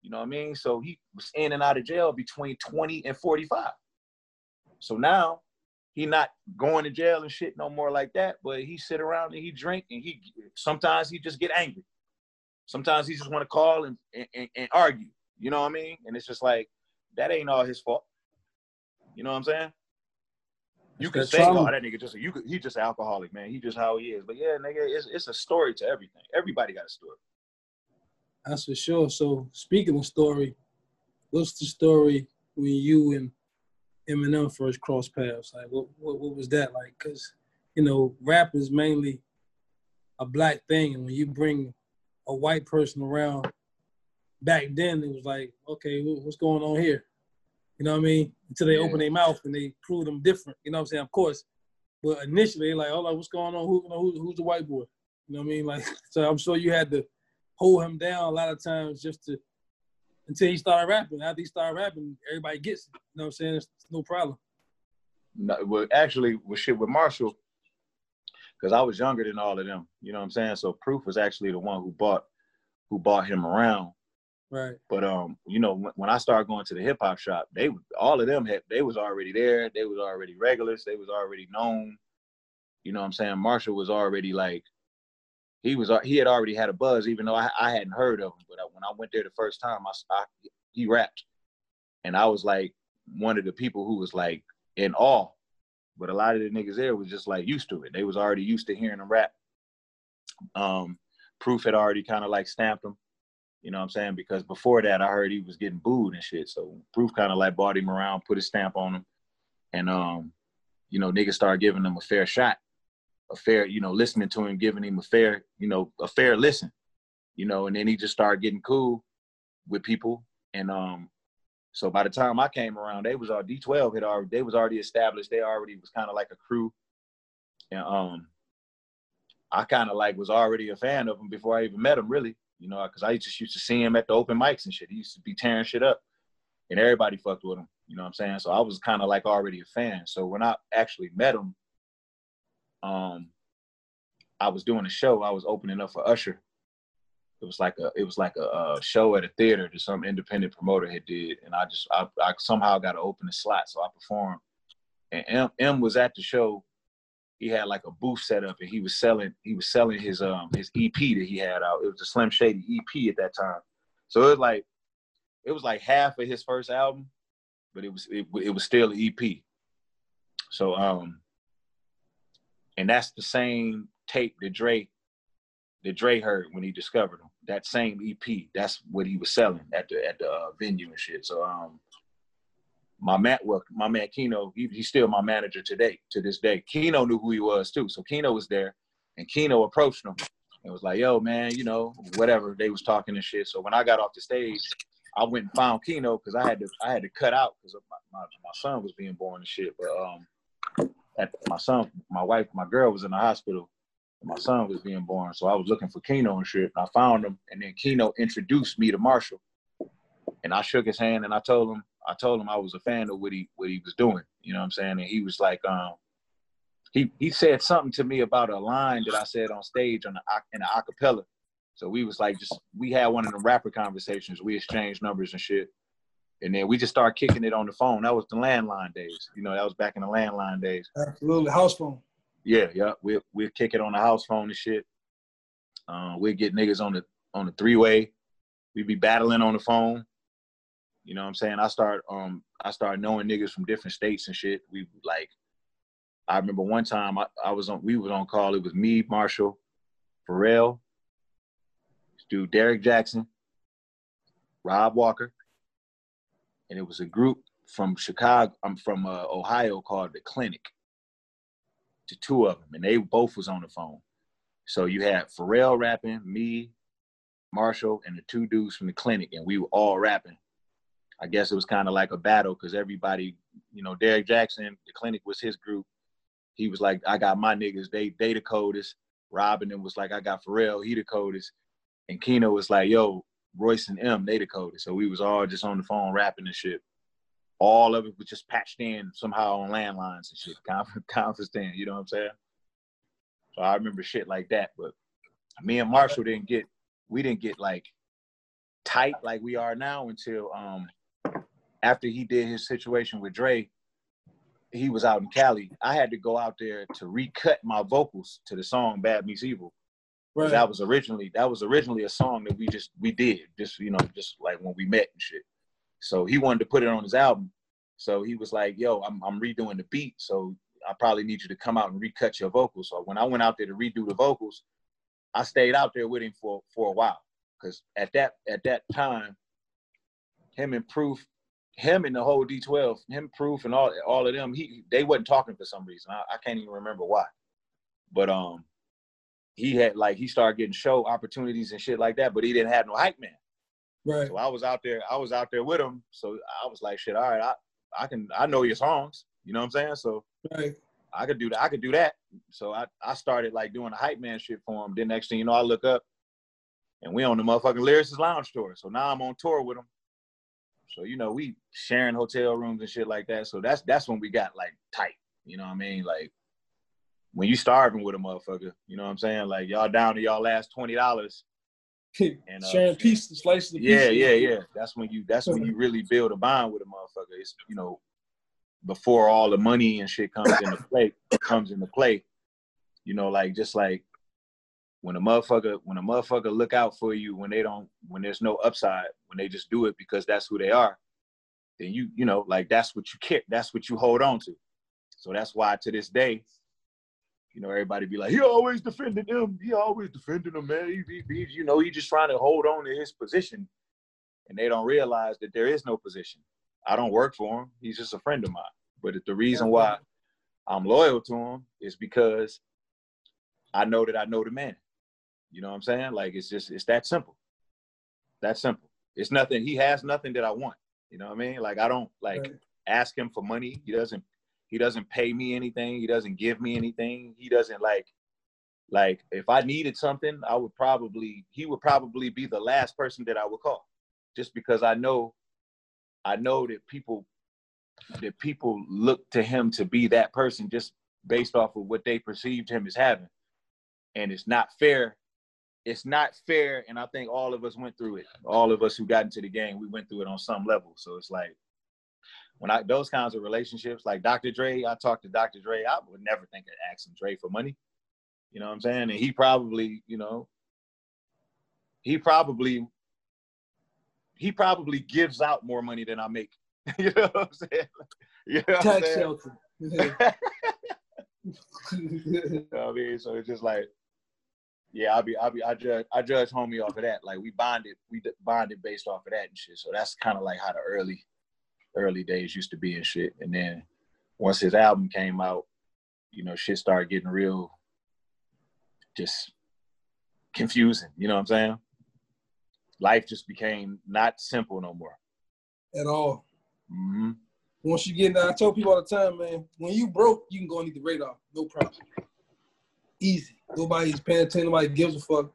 You know what I mean? So he was in and out of jail between 20 and 45. So now he not going to jail and shit no more like that, but he sit around and he drink and he sometimes he just get angry. Sometimes he just want to call and, and, and argue. You know what I mean? And it's just like that ain't all his fault. You know what I'm saying? You It's can say. "Oh, that nigga just you could, he just an alcoholic, man. He just how he is." But yeah, nigga, it's it's a story to everything. Everybody got a story. That's for sure. So speaking of story, what's the story when you and Eminem first crossed paths? Like, what what, what was that like? Because you know, rap is mainly a black thing, and when you bring a white person around, back then it was like, okay, what's going on here? You know what I mean? Until they Yeah. open their mouth and they prove them different. You know what I'm saying? Of course, but initially like, oh, like, what's going on? Who, you know, who, who's the white boy? You know what I mean? Like, so I'm sure you had to hold him down a lot of times just to until he started rapping. After he started rapping, everybody gets it. You know what I'm saying? It's, it's no problem. No, well, actually, with shit with Marshall, because I was younger than all of them. You know what I'm saying? So Proof was actually the one who bought who bought him around. Right. But um, you know, when, when I started going to the hip hop shop, they all of them had they was already there. They was already regulars. They was already known. You know what I'm saying? Marshall was already like he was he had already had a buzz, even though I, I hadn't heard of him. But I, when I went there the first time, I, I he rapped, and I was like one of the people who was like in awe. But a lot of the niggas there was just like used to it. They was already used to hearing him rap. Um, Proof had already kind of like stamped him. You know what I'm saying? Because before that, I heard he was getting booed and shit. So Proof kind of like bought him around, put his stamp on him, and um, you know, niggas started giving him a fair shot, a fair, you know, listening to him, giving him a fair, you know, a fair listen, you know, and then he just started getting cool with people, and um, so by the time I came around, they was all D12 had already, they was already established. They already was kind of like a crew, and um, I kind of like was already a fan of him before I even met him, really you know, because I just used to see him at the open mics and shit. He used to be tearing shit up, and everybody fucked with him. You know what I'm saying? So I was kind of like already a fan. So when I actually met him, um, I was doing a show. I was opening up for Usher. It was like a it was like a, uh show at a theater that some independent promoter had did, and I just I, I somehow got to open the slot, so I performed. And M, M was at the show he had like a booth set up and he was selling he was selling his um his EP that he had out. It was a Slim Shady EP at that time. So it was like it was like half of his first album, but it was it, it was still an EP. So um and that's the same tape that Dre that Dre heard when he discovered him. That same EP, that's what he was selling at the at the uh, venue and shit. So um my man, well, my man Kino, he, he's still my manager today, to this day. Kino knew who he was too. So Kino was there and Kino approached him and was like, yo, man, you know, whatever. They was talking and shit. So when I got off the stage, I went and found Kino because I had to I had to cut out because my, my, my son was being born and shit. But um, at my son, my wife, my girl was in the hospital. My son was being born, so I was looking for Kino and shit. And I found him, and then Kino introduced me to Marshall, and I shook his hand and I told him I told him I was a fan of what he what he was doing. You know what I'm saying? And he was like, um, he he said something to me about a line that I said on stage on the in the acapella. So we was like, just we had one of the rapper conversations. We exchanged numbers and shit, and then we just started kicking it on the phone. That was the landline days. You know, that was back in the landline days. Absolutely, house phone. Yeah, yeah. We we kick it on the house phone and shit. Uh, we get niggas on the on the three way. We be battling on the phone. You know what I'm saying? I start um I started knowing niggas from different states and shit. We like I remember one time I, I was on we was on call. It was me, Marshall, Pharrell, dude Derek Jackson, Rob Walker, and it was a group from Chicago. I'm from uh, Ohio called the Clinic. To two of them, and they both was on the phone. So you had Pharrell rapping, me, Marshall, and the two dudes from the Clinic, and we were all rapping. I guess it was kind of like a battle because everybody, you know, Derek Jackson, the Clinic was his group. He was like, I got my niggas, they they the coldest. Robin was like, I got Pharrell, he the coldest. And Kino was like, yo, Royce and M, they the coldest. So we was all just on the phone rapping and shit. All of it was just patched in somehow on landlines and shit. Conference, conference you know what I'm saying? So I remember shit like that. But me and Marshall didn't get, we didn't get like tight like we are now until um after he did his situation with Dre, he was out in Cali. I had to go out there to recut my vocals to the song Bad Meets Evil. Right. That was originally that was originally a song that we just we did just you know just like when we met and shit. So he wanted to put it on his album. So he was like, "Yo, I'm I'm redoing the beat, so I probably need you to come out and recut your vocals." So when I went out there to redo the vocals, I stayed out there with him for for a while because at that at that time, him and Proof, him and the whole D12, him Proof and all all of them, he they wasn't talking for some reason. I, I can't even remember why, but um he had like he started getting show opportunities and shit like that, but he didn't have no hype man. Right. So I was out there, I was out there with him. So I was like, shit, all right, I, I can I know your songs. You know what I'm saying? So right. I could do that. I could do that. So I, I started like doing the hype man shit for him. Then next thing you know, I look up and we on the motherfucking Lyricist Lounge tour. So now I'm on tour with him. So you know, we sharing hotel rooms and shit like that. So that's that's when we got like tight. You know what I mean? Like when you starving with a motherfucker, you know what I'm saying? Like y'all down to y'all last twenty dollars. and uh, sharing pieces, slices of yeah. Yeah, yeah, yeah. That's when you that's when you really build a bond with a motherfucker. It's you know, before all the money and shit comes into play comes into play. You know, like just like when a motherfucker when a motherfucker look out for you when they don't when there's no upside, when they just do it because that's who they are, then you you know, like that's what you care, that's what you hold on to. So that's why to this day, you know, everybody be like, he always defending him. He always defending him, man. He, he, he, you know, he just trying to hold on to his position. And they don't realize that there is no position. I don't work for him. He's just a friend of mine. But the reason why I'm loyal to him is because I know that I know the man. You know what I'm saying? Like it's just it's that simple. That simple. It's nothing. He has nothing that I want. You know what I mean? Like I don't like right. ask him for money. He doesn't he doesn't pay me anything. He doesn't give me anything. He doesn't like like if I needed something, I would probably he would probably be the last person that I would call. Just because I know I know that people that people look to him to be that person just based off of what they perceived him as having. And it's not fair. It's not fair. And I think all of us went through it. All of us who got into the game, we went through it on some level. So it's like when I those kinds of relationships, like Dr. Dre, I talked to Dr. Dre, I would never think of asking Dre for money. You know what I'm saying? And he probably, you know, he probably he probably gives out more money than I make. you know what I'm saying? You know Tax shelter. you know I mean? So it's just like, yeah, I'll be, I'll be, I judge, I judge homie off of that. Like we bonded, we bonded based off of that and shit. So that's kind of like how the early, early days used to be and shit. And then once his album came out, you know, shit started getting real just confusing, you know what I'm saying? life just became not simple no more. at all. hmm Once you get, I tell people all the time, man, when you broke, you can go underneath the radar, no problem. Easy. Nobody's paying attention. Nobody gives a fuck.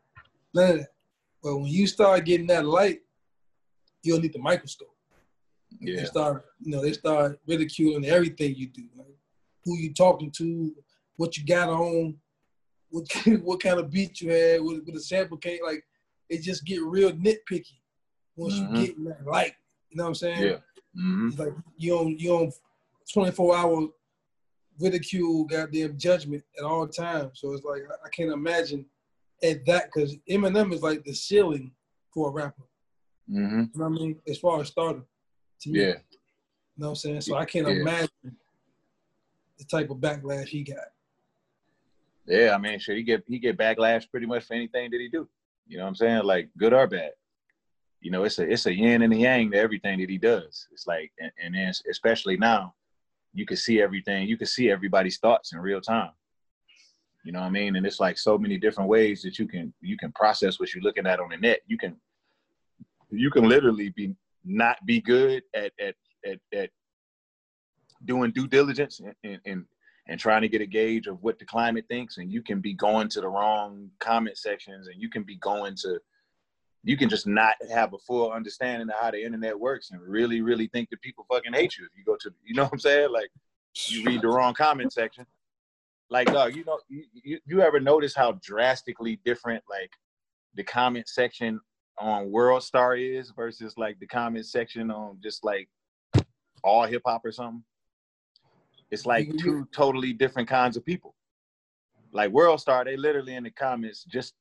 None of that. But when you start getting that light, you'll need the microscope. They Yeah. start, you know, they start ridiculing everything you do, like who you talking to, what you got on, what what kind of beat you had, with, with the sample came. Like it just get real nitpicky once Mhm. you get in that light. You know what I'm saying? Yeah. hmm It's like you on you on 24 hour ridicule, goddamn judgment at all times. So it's like I- can't imagine at that because Eminem is like the ceiling for a rapper. hmm You know what I mean? As far as starter, to me. Yeah. You know what I'm saying? So I can't Yeah. imagine the type of backlash he got. Yeah, I mean, sure, he get he get backlash pretty much for anything that he do. You know what I'm saying? Like good or bad. You know, it's a it's a yin and a yang to everything that he does. It's like, and, and then especially now, you can see everything. You can see everybody's thoughts in real time. You know what I mean? And it's like so many different ways that you can you can process what you're looking at on the net. You can you can literally be not be good at at at, at doing due diligence and, and, and trying to get a gauge of what the climate thinks. And you can be going to the wrong comment sections and you can be going to you can just not have a full understanding of how the internet works and really really think that people fucking hate you if you go to you know what i'm saying? Like you read the wrong comment section. Like dog you know you, you, you ever notice how drastically different like the comment section on world star is versus like the comment section on just like all hip hop or something it's like two totally different kinds of people. Like World Star, they literally in the comments just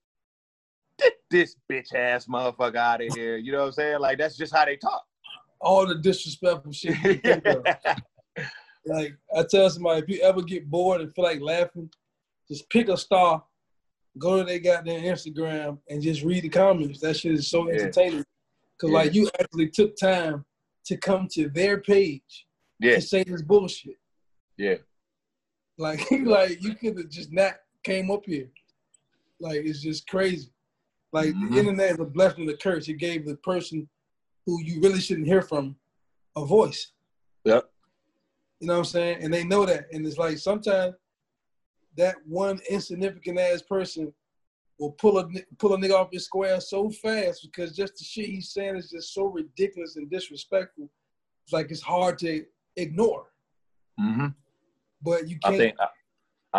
get this bitch ass motherfucker out of here. You know what I'm saying? Like that's just how they talk. All the disrespectful shit. You can think of. Like I tell somebody, if you ever get bored and feel like laughing, just pick a star, go to their goddamn Instagram, and just read the comments. That shit is so Yeah. entertaining. Cause Yeah. like you actually took time to come to their page yeah, to say this bullshit. yeah, Like like you could have just not came up here. Like it's just crazy. Like Mhm. the internet is a blessing and a curse. It gave the person who you really shouldn't hear from a voice. yep, You know what I'm saying? And they know that. And it's like sometimes that one insignificant ass person will pull a pull a nigga off his square so fast because just the shit he's saying is just so ridiculous and disrespectful. It's like it's hard to ignore. Mm-hmm. But you I can't. think I,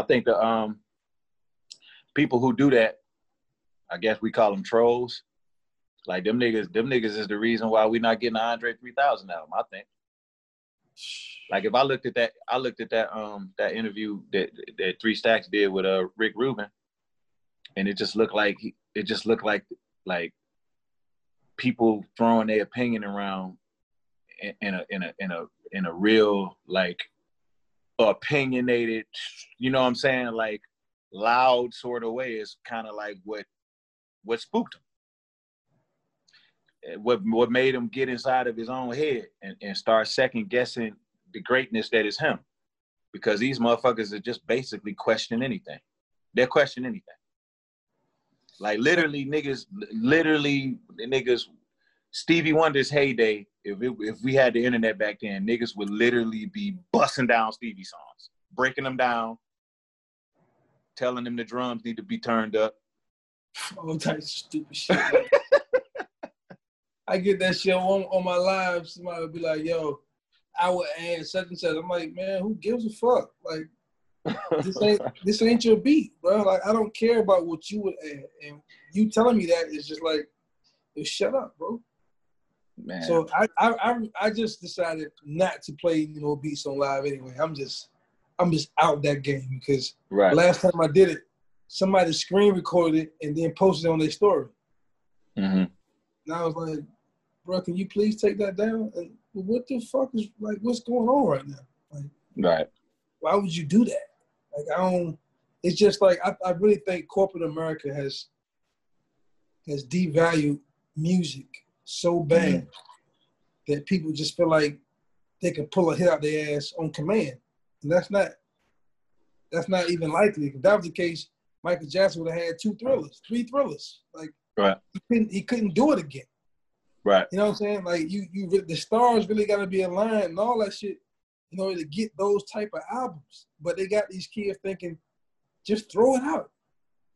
I think the um people who do that, I guess we call them trolls. Like them niggas, them niggas is the reason why we not getting Andre 3000 album. I think. Like if I looked at that, I looked at that um that interview that that Three Stacks did with uh Rick Rubin, and it just looked like he, it just looked like like people throwing their opinion around in, in a in a in a in a real like opinionated, you know what I'm saying, like loud sort of way is kind of like what what spooked him. What what made him get inside of his own head and, and start second guessing the greatness that is him. Because these motherfuckers are just basically question anything. They're question anything. Like literally niggas, literally niggas, Stevie Wonder's heyday, if it, if we had the internet back then, niggas would literally be busting down Stevie songs, breaking them down, telling them the drums need to be turned up. all types of stupid shit. I get that shit on, on my live. Somebody would be like, yo, I would add such and such. I'm like, man, who gives a fuck? Like, this ain't this ain't your beat, bro. Like, I don't care about what you would add. And you telling me that is just like, shut up, bro. Man, So I, I I I just decided not to play, you know, beats on live anyway. I'm just I'm just out that game because right. last time I did it, somebody screen recorded it and then posted it on their story. hmm And I was like, bro, can you please take that down? And what the fuck is like what's going on right now? Like, Right. why would you do that? Like I don't it's just like I, I really think corporate America has has devalued music so bad that people just feel like they can pull a hit out their ass on command. And that's not that's not even likely. If that was the case, Michael Jackson would have had two thrillers, three thrillers. Like Right. he couldn't he couldn't do it again. Right. You know what I'm saying? Like you, you, the stars really got to be aligned and all that shit in order to get those type of albums. But they got these kids thinking, just throw it out,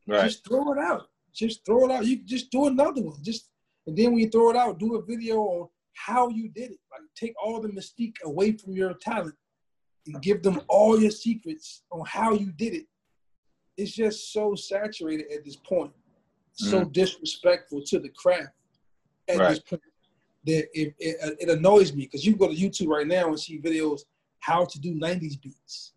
Right. just throw it out, just throw it out. You just do another one, just and then when you throw it out, do a video on how you did it. Like take all the mystique away from your talent and give them all your secrets on how you did it. It's just so saturated at this point, so mm. disrespectful to the craft at Right. this point that it, it, it annoys me because you go to YouTube right now and see videos how to do 90s beats,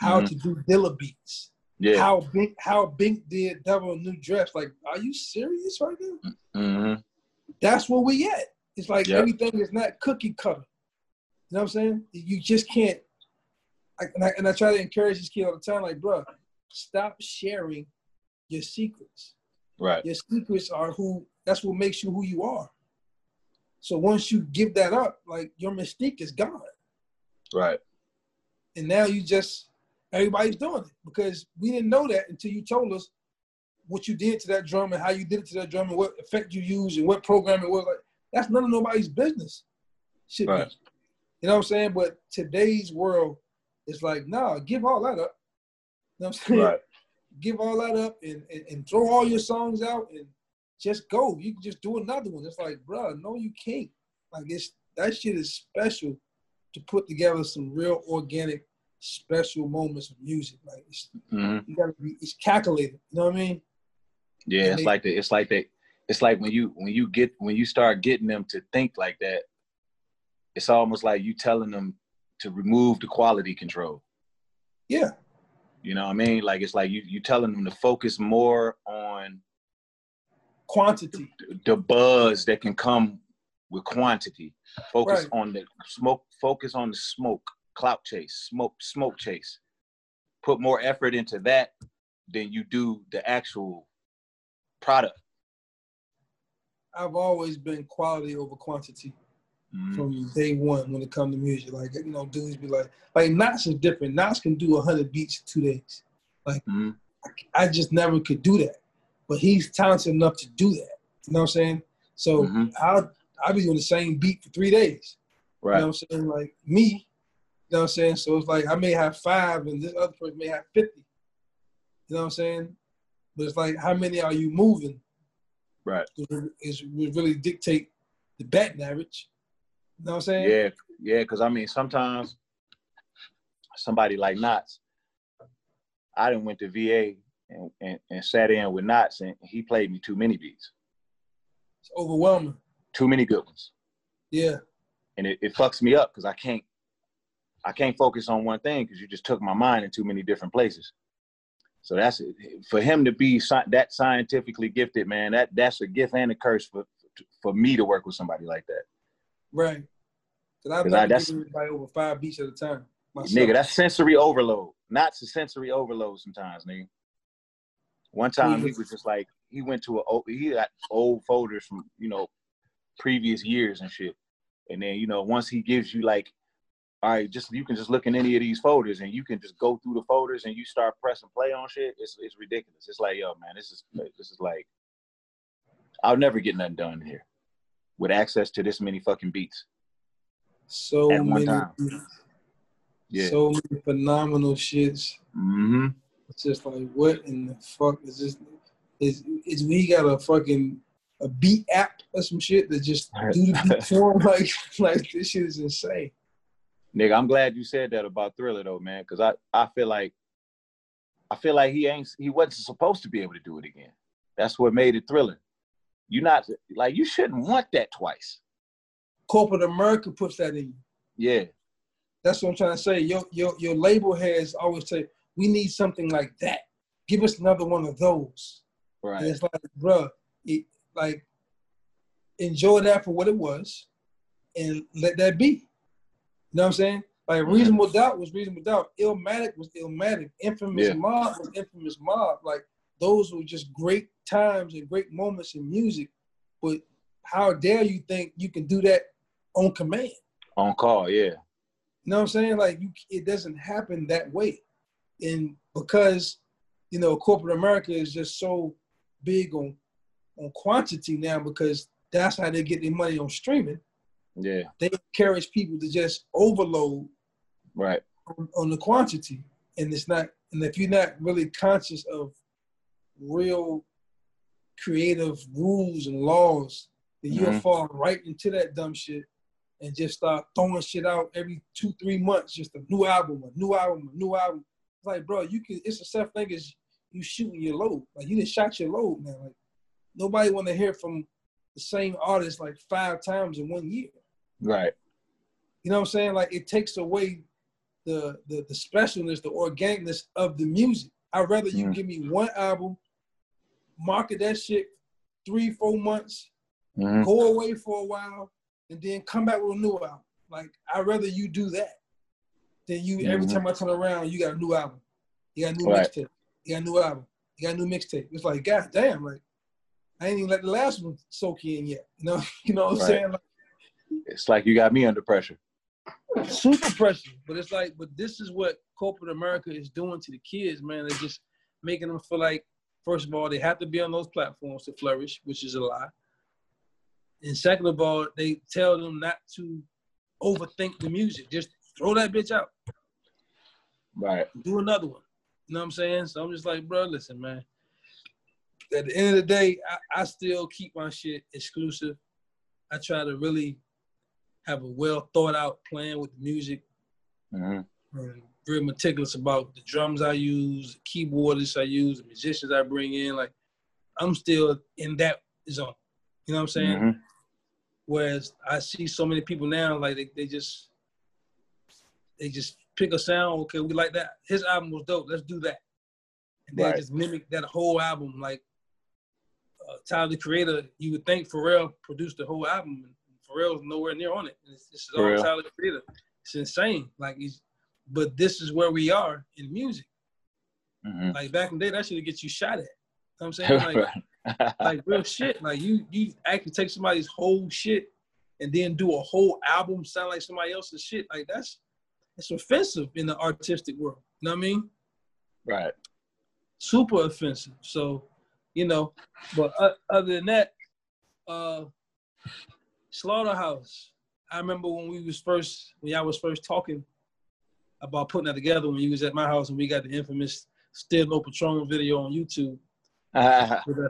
how Mhm. to do Dilla beats, yeah. how Bink how Bink did Devil New Dress. Like, are you serious right now? hmm That's where we at. It's like Yep. everything is not cookie cutter. You know what I'm saying? You just can't. I, and, I, and I try to encourage this kid all the time, like, bro, stop sharing your secrets. Right. Your secrets are who. That's what makes you who you are. So once you give that up, like your mystique is gone, Right. and now you just everybody's doing it because we didn't know that until you told us what you did to that drum and how you did it to that drum and what effect you used and what program it was. Like that's none of nobody's business. Should Right. be. You know what I'm saying? But today's world is like, nah, give all that up. You know what I'm saying? Right. Give all that up and, and, and throw all your songs out and just go. You can just do another one. It's like, bruh, no, you can't. Like it's that shit is special to put together some real organic, special moments of music. Like it's hmm you gotta be it's calculated. You know what I mean? Yeah. And It's they- like that. It's like that. It's like when you when you get when you start getting them to think like that. It's almost like you telling them to remove the quality control. Yeah. You know what I mean? Like it's like you you telling them to focus more on Quantity. the buzz that can come with quantity. Focus Right. on the smoke. Focus on the smoke. Clout chase. Smoke. Smoke chase. Put more effort into that than you do the actual product. I've always been quality over quantity Mhm. from day one when it comes to music. Like you know, dudes be like, like Nottz is different. Nottz can do hundred beats in two days. Mhm. I just never could do that. But he's talented enough to do that. You know what I'm saying? So Mhm. I'll I'll be doing the same beat for three days. You know Right. what I'm saying? Like me, you know what I'm saying? So it's like I may have five and this other person may have 50. You know what I'm saying? But it's like how many are you moving Right. is would really dictate the batting average. You know what I'm saying? Yeah. Yeah. Because I mean, sometimes somebody like Nottz, I didn't went to VA and, and, and sat in with Nottz, and he played me too many beats, It's overwhelming. too many good ones. Yeah. and it, it fucks me up because I can't I can't focus on one thing because you just took my mind in too many different places. So that's it. For him to be that scientifically gifted, man, that that's a gift and a curse for for me to work with somebody like that. Right. Because I've never that's- given anybody over five beats at a time. Myself. Nigga, that's sensory overload. Not a sensory overload sometimes, nigga. One time he was just like he went to a he got old folders from you know previous years and shit, and then you know once he gives you like, all right, just you can just look in any of these folders and you can just go through the folders and you start pressing play on shit. It's it's ridiculous. It's like yo man, this is this is like I'll never get nothing done here with access to this many fucking beats. so at one many time. Yeah. so many phenomenal shits. mm-hmm. It's just like what in the fuck is this? Is is we got a fucking a beat app or some shit that just do the beat for him? Like like this shit is insane. Nigga, I'm glad you said that about Thriller though, man, because I, I feel like I feel like he ain't he wasn't supposed to be able to do it again. That's what made it Thriller. You not like you shouldn't want that twice. Corporate America puts that in you. Yeah, That's what I'm trying to say. Your your your label has always say we need something like that. Give us another one of those. right. And it's like, bruh, it, like enjoy that for what it was, and let that be. You know what I'm saying? Like reasonable doubt was reasonable doubt. Illmatic was illmatic. Infamous Yeah. mob was infamous mob. Like those were just great times and great moments in music. But how dare you think you can do that on command? On call, yeah. You know what I'm saying? Like you, it doesn't happen that way, and because you know corporate America is just so big on on quantity now, because that's how they get their money on streaming. Yeah. They encourage people to just overload Right. on, on the quantity, and it's not. And if you're not really conscious of real creative rules and laws, then you'll Mhm. fall right into that dumb shit and just start throwing shit out every two, three months. Just a new album, a new album, a new album. It's like, bro, you can. It's the same thing as you shooting your load. Like you just shot your load, man. Like nobody want to hear from the same artist like five times in one year. Right. You know what I'm saying? Like it takes away the the, the specialness, the organicness of the music. I'd rather you Mm. give me one album, market that shit three, four months, Mhm. go away for a while, and then come back with a new album. Like I'd rather you do that than you every Mhm. time I turn around, you got a new album. You got a new Right. mixtape. You got a new album. You got a new mixtape. It's like, god damn, like I ain't even let the last one soak in yet. You know, you know what I'm Right. saying? Like, It's like you got me under pressure. super pressure. But it's like, but this is what corporate America is doing to the kids, man. They're just making them feel like, first of all, they have to be on those platforms to flourish, which is a lie. And second of all, they tell them not to overthink the music. Just throw that bitch out. Right. Do another one. You know what I'm saying? So I'm just like, bro, listen, man. At the end of the day, I, I still keep my shit exclusive. I try to really have a well thought out plan with the music. hmm Very meticulous about the drums I use, the keyboardists I use, the musicians I bring in. Like I'm still in that zone. You know what I'm saying? Mhm. Whereas I see so many people now, like they, they just they just pick a sound. Okay, we like that. His album was dope. Let's do that. And they Right. just mimic that whole album. Like uh, Tyler the Creator, you would think Pharrell produced the whole album. and Pharrell's nowhere near on it. It's, it's all Tyler the Creator. It's insane. Like he's, but this is where we are in music. Mhm. Like back in the day, that should get you shot at. You know what I'm saying? Like, like real shit. Like you you actually take somebody's whole shit and then do a whole album sound like somebody else's shit. Like that's it's offensive in the artistic world. You know what I mean? right. Super offensive. So, you know, but uh, other than that, uh Slaughterhouse. I remember when we was first when y'all was first talking about putting that together when you was at my house and we got the infamous Still No Patron video on YouTube. with, uh,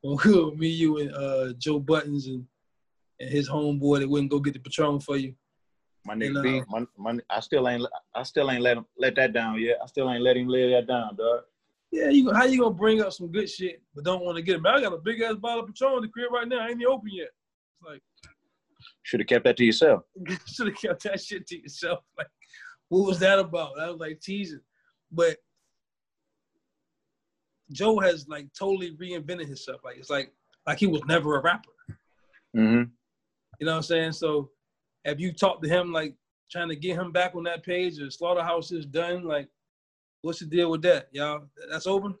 when we were, me, you, and uh, Joe Budden and, and his homeboy that wouldn't go get the Patron for you. My And, nigga uh, B, my, my, I still ain't I still ain't let him let that down yet. I still ain't let him lay that down, dog. Yeah, you how you gonna bring up some good shit but don't want to get it? Man, I got a big ass bottle of Patron in the crib right now. I ain't even open yet. It's like Should have kept that to yourself. should have kept that shit to yourself. Like, what was that about? That was like teasing. But Joe has like totally reinvented himself. Like it's like like he was never a rapper. hmm You know what I'm saying? So have you talked to him like trying to get him back on that page or slaughterhouse is done? Like, what's the deal with that? Y'all that's open?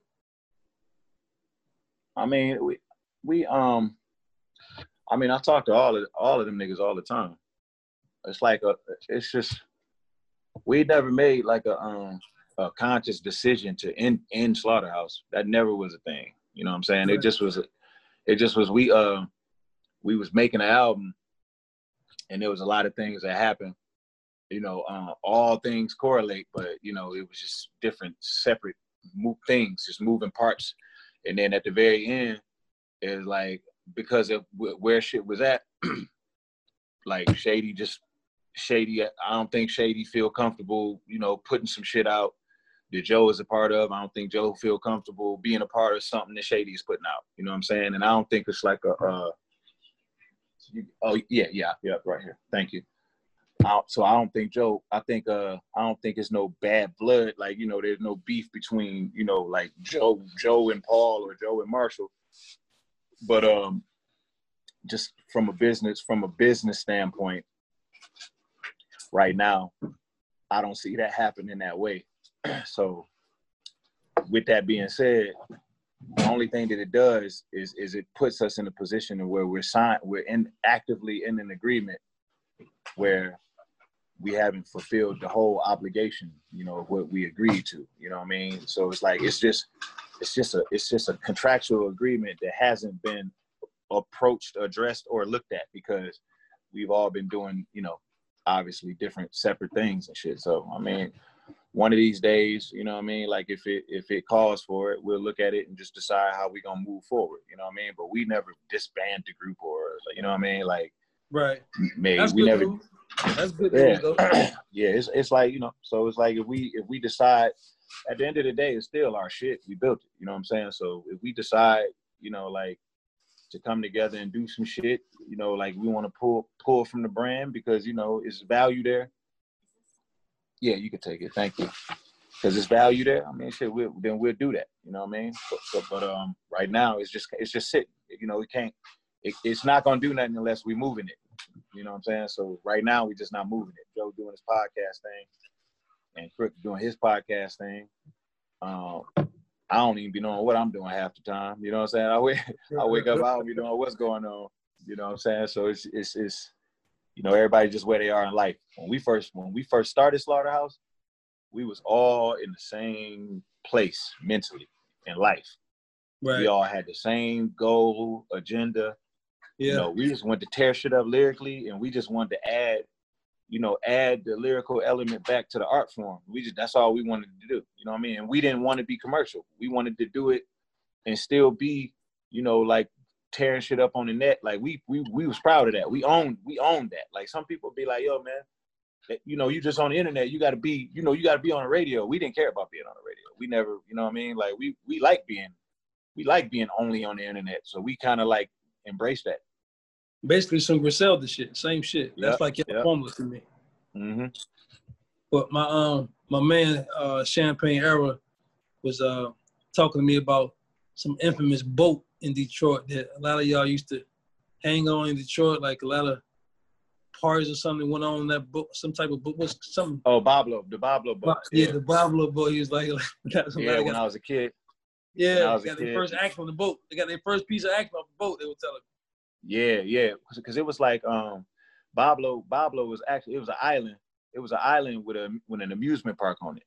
I mean, we we um, I mean, I talk to all of all of them niggas all the time. It's like a, it's just we never made like a um a conscious decision to end end slaughterhouse. That never was a thing. You know what I'm saying? It just was. It just was we uh we was making an album, and there was a lot of things that happened. You know, uh, all things correlate, but you know, it was just different, separate move things, just moving parts. And then at the very end, is like because of where shit was at, like Shady just Shady. I don't think Shady feel comfortable, you know, putting some shit out that Joe is a part of. I don't think Joe feel comfortable being a part of something that Shady is putting out. You know what I'm saying? And I don't think it's like a. Uh, you, oh yeah, yeah, yeah, right here. Thank you. I, so I don't think Joe. I think uh, I don't think it's no bad blood. Like you know, there's no beef between you know like Joe, Joe and Paul or Joe and Marshall. But um, just from a business from a business standpoint, right now, I don't see that happening that way. so, with that being said, the only thing that it does is is it puts us in a position where we're signed, we're in actively in an agreement where we haven't fulfilled the whole obligation, you know, of what we agreed to. You know what I mean? So it's like it's just it's just a it's just a contractual agreement that hasn't been approached, addressed, or looked at because we've all been doing, you know, obviously different separate things and shit. So I mean, one of these days, you know what I mean? Like if it if it calls for it, we'll look at it and just decide how we gonna move forward. You know what I mean? But we never disband the group or you know what I mean? Like Right. maybe That's we good. never news. That's good yeah. yeah, it's it's like, you know, so it's like if we if we decide at the end of the day it's still our shit. We built it. You know what I'm saying? So if we decide, you know, like to come together and do some shit, you know, like we want to pull pull from the brand because, you know, it's value there. Yeah, you can take it. Thank you. Because it's value there. I mean, shit, we then we'll do that. You know what I mean? So, so, but um, right now it's just it's just sitting. You know, we can't. It, it's not gonna do nothing unless we're moving it. You know what I'm saying? So right now we're just not moving it. Joe doing his podcast thing, and Crook doing his podcast thing. Um, I don't even be knowing what I'm doing half the time. You know what I'm saying? I wake, I wake up, I don't be knowing what's going on. You know what I'm saying? So it's it's it's you know everybody just where they are in life. When we first when we first started Slaughterhouse, we was all in the same place mentally in life. Right. We all had the same goal, agenda. yeah. You know, we just wanted to tear shit up lyrically, and we just wanted to add, you know, add the lyrical element back to the art form. We just that's all we wanted to do. You know what I mean? And we didn't want to be commercial. We wanted to do it and still be, you know, like tearing shit up on the net. Like we we we was proud of that. We owned we owned that. Like some people be like, yo, man, eh, you know, you just on the internet, you gotta be, you know, you gotta be on the radio. We didn't care about being on the radio. We never, you know what I mean? Like we we like being we like being only on the internet. So we kind of like embrace that. Basically, some Griselda shit. Same shit. That's like your yep. formula to me. Mm-hmm. But my um my man uh Champagne Era was uh talking to me about some infamous boat in Detroit that a lot of y'all used to hang on in Detroit, like a lot of parties or something went on in that boat, some type of boat, was something. Oh, Boblo, the Boblo book. yeah, the Pablo boy, he was like, got yeah. When I was a kid. yeah, was got their first act on the boat. They got their first piece of act off the boat. They were telling. Yeah, yeah, because it was like um, Boblo. Boblo was actually it was an island. It was an island with a with an amusement park on it.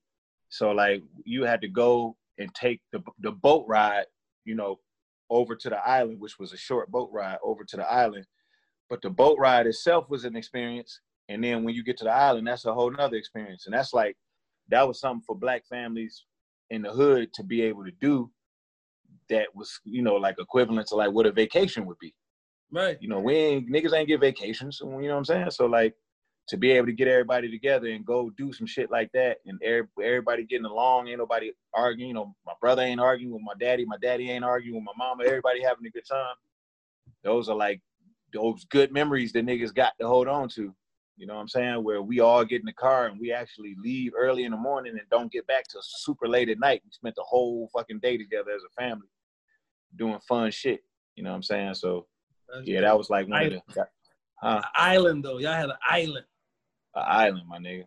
So like you had to go and take the the boat ride, you know, over to the island, which was a short boat ride over to the island. But the boat ride itself was an experience, and then when you get to the island, that's a whole nother experience. And that's like that was something for black families in the hood to be able to do. That was you know like equivalent to like what a vacation would be Right. you know, we ain't niggas ain't get vacations, you know what I'm saying? So like to be able to get everybody together and go do some shit like that and every, everybody getting along, ain't nobody arguing, you know, my brother ain't arguing with my daddy, my daddy ain't arguing with my mama, everybody having a good time. Those are like those good memories that niggas got to hold on to. You know what I'm saying? Where we all get in the car and we actually leave early in the morning and don't get back till super late at night. We spent the whole fucking day together as a family doing fun shit. You know what I'm saying? So yeah, that was like one of the huh, island though. Y'all had an island. an island, my nigga.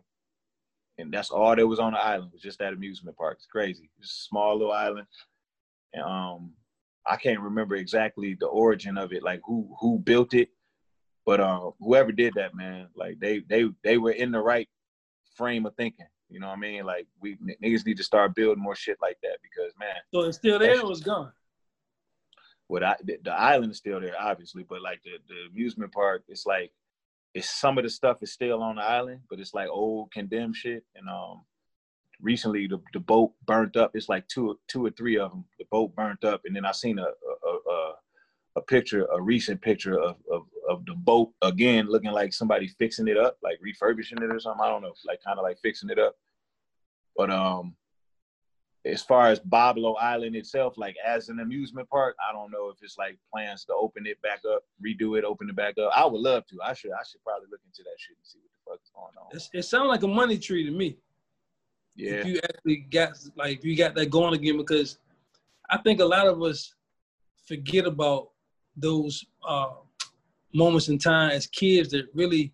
And that's all that was on the island was just that amusement park. It's crazy. It's a small little island. And um I can't remember exactly the origin of it, like who who built it. But uh, whoever did that, man, like they they they were in the right frame of thinking. You know what I mean? Like we niggas need to start building more shit like that because man, So it's still there. Or it was gone. What I the, the island is still there, obviously, but like the, the amusement park, it's like it's some of the stuff is still on the island, but it's like old condemned shit. And um recently the, the boat burnt up. It's like two two or three of them. The boat burnt up, and then I seen a a, a, a picture, a recent picture of, of of the boat again, looking like somebody fixing it up, like refurbishing it or something. I don't know, like kind of like fixing it up. But um, as far as Boblo Island itself, like as an amusement park, I don't know if it's like plans to open it back up, redo it, open it back up. I would love to. I should. I should probably look into that shit and see what the fuck is going on. It's, it sounds like a money tree to me. Yeah. If you actually got like if you got that going again, because I think a lot of us forget about those uh, moments in time as kids that really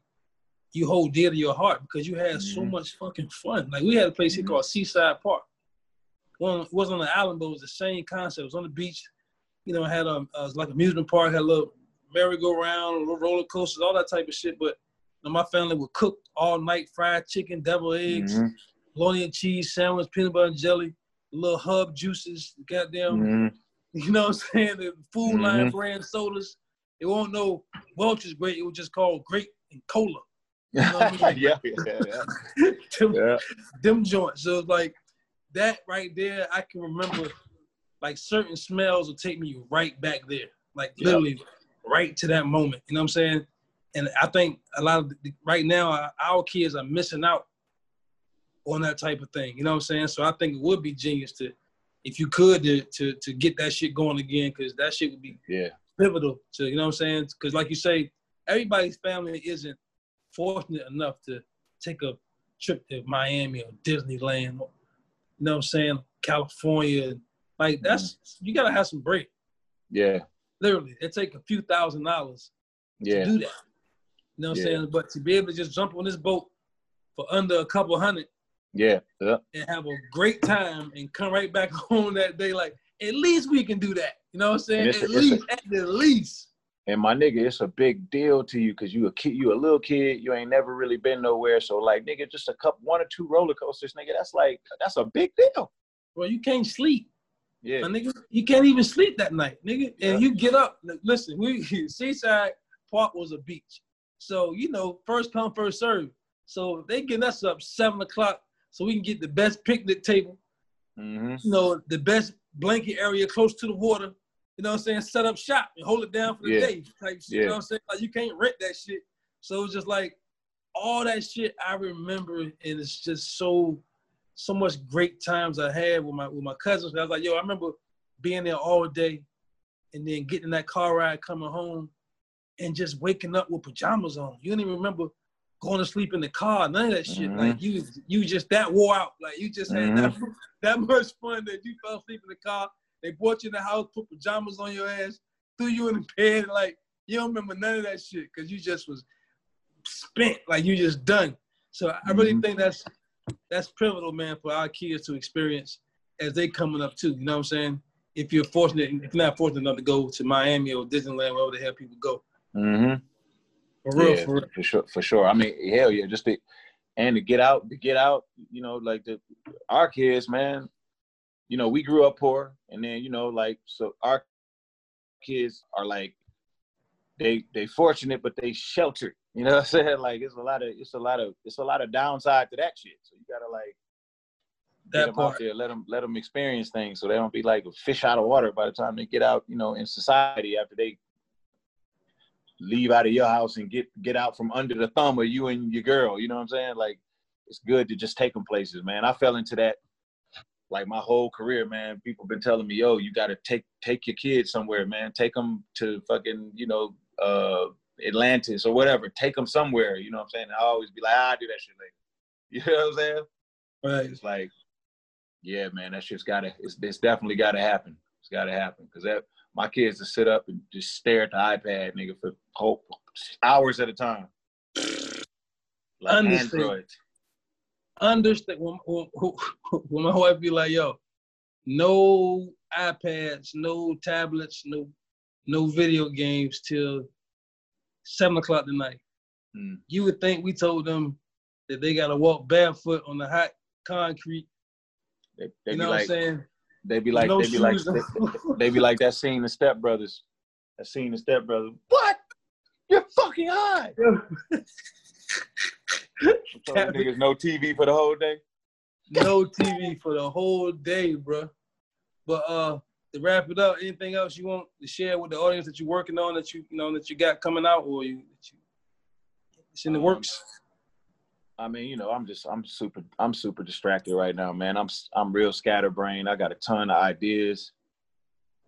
you hold dear to your heart because you had so Mhm. much fucking fun. Like we had a place here Mhm. called Seaside Park. One it wasn't on the island, but it was the same concept. It was on the beach. You know, had a uh, like amusement park, had a little merry-go-round, little roller coasters, all that type of shit. But you know, my family would cook all night, fried chicken, devil eggs, Mhm. bologna and cheese sandwich, peanut butter and jelly, little hub juices, goddamn, Mhm. you know what I'm saying? The Food Lion Mhm. brand sodas. It won't know Welch's great. It was just called grape and cola. You know what I mean? yeah, yeah, yeah. them, yeah. them joints. So it's like that right there. I can remember like certain smells will take me right back there, like Yeah. literally right to that moment. You know what I'm saying? And I think a lot of the, right now our, our kids are missing out on that type of thing. You know what I'm saying? So I think it would be genius to, if you could, to to, to get that shit going again, because that shit would be Yeah. pivotal to you know what I'm saying? Because like you say, everybody's family isn't fortunate enough to take a trip to Miami or Disneyland, or, you know what I'm saying? California, like that's you gotta have some bread. Yeah. Literally, it take a few thousand dollars Yeah. to do that. You know what I'm saying? But to be able to just jump on this boat for under a couple hundred Yeah. Yeah. and have a great time and come right back home that day, like at least we can do that. You know what I'm saying? And it's a- At it's a- least, at the least. And my nigga, it's a big deal to you because you a kid, you a little kid, you ain't never really been nowhere. So like, nigga, just a couple, one or two roller coasters, nigga. That's like, that's a big deal. Bro, you can't sleep. Yeah. My nigga, you can't even sleep that night, nigga. Yeah. And you get up. Listen, we Seaside Park was a beach, so you know first come first serve. So they getting us up seven o'clock so we can get the best picnic table, Mm-hmm. you know, the best blanket area close to the water. You know what I'm saying? Set up shop and hold it down for the Yeah. day type shit. You know what I'm saying? Like you can't rent that shit. So it's just like all that shit I remember, and it's just so so much great times I had with my with my cousins. I was like, yo, I remember being there all day, and then getting that car ride coming home, and just waking up with pajamas on. You don't even remember going to sleep in the car, none of that shit. Mhm. Like you, you just that wore out. Like you just had that, that much fun that you fell asleep in the car. They brought you in the house, put pajamas on your ass, threw you in the bed. Like you don't remember none of that shit because you just was spent. Like you just done. So I really Mhm. think that's that's pivotal, man, for our kids to experience as they coming up too. You know what I'm saying? If you're fortunate, if you're not fortunate enough to go to Miami or Disneyland, wherever the hell people go, Mm-hmm. for real, yeah, for real. for sure, for sure. I mean, hell yeah, just to and to get out, to get out, you know, like the our kids, man. You know, we grew up poor, and then you know, like so, our kids are like they they fortunate, but they sheltered. You know what I'm saying? Like it's a lot of it's a lot of it's a lot of downside to that shit. So you gotta like get That them out there, let them let them experience things, so they don't be like a fish out of water by the time they get out, you know, in society after they leave out of your house and get get out from under the thumb of you and your girl. You know what I'm saying? Like it's good to just take them places, man. I fell into that like my whole career, man. People been telling me, "Yo, you got to take take your kids somewhere, man. Take them to fucking, you know, uh Atlantis or whatever. Take them somewhere." You know what I'm saying? I always be like, ah, "I'll do that shit later." You know what I'm saying? Right. It's like, yeah, man, that shit's gotta, it's, it's definitely gotta happen. It's gotta happen. Cause that, my kids to sit up and just stare at the iPad, nigga, for whole, hours at a time. Like Understand. androids. Understand when, when, when my wife be like, yo, no iPads, no tablets, no no video games till seven o'clock tonight. Mm. You would think we told them that they gotta walk barefoot on the hot concrete. They, they you be know like, what I'm saying? they be like, no they be like, they, they be like that scene in Step Brothers. That scene in Step Brothers. What? You're fucking high. Niggas no TV for the whole day. no TV for the whole day, bro. But uh, to wrap it up, anything else you want to share with the audience that you're working on that you you know that you got coming out or you, that you it's in the Um, works? I mean, you know, I'm just I'm super I'm super distracted right now, man. I'm I'm real scatterbrained. I got a ton of ideas.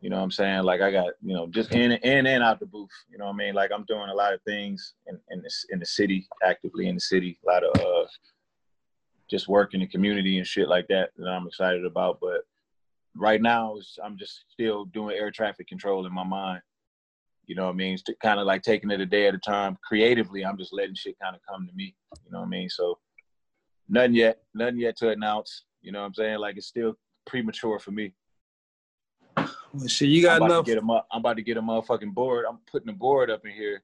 You know what I'm saying? Like I got, you know, just in in and out the booth. You know what I mean? Like I'm doing a lot of things in in the, in the city, actively in the city. A lot of uh just work in the community and shit like that that I'm excited about. But right now I'm just still doing air traffic control in my mind. You know what I mean? It's kind of like taking it a day at a time. Creatively, I'm just letting shit kind of come to me. You know what I mean? So nothing yet, nothing yet to announce. You know what I'm saying? Like it's still premature for me. Well, shit, you I'm got about enough. to get a mu- I'm about to get a motherfucking board. I'm putting a board up in here.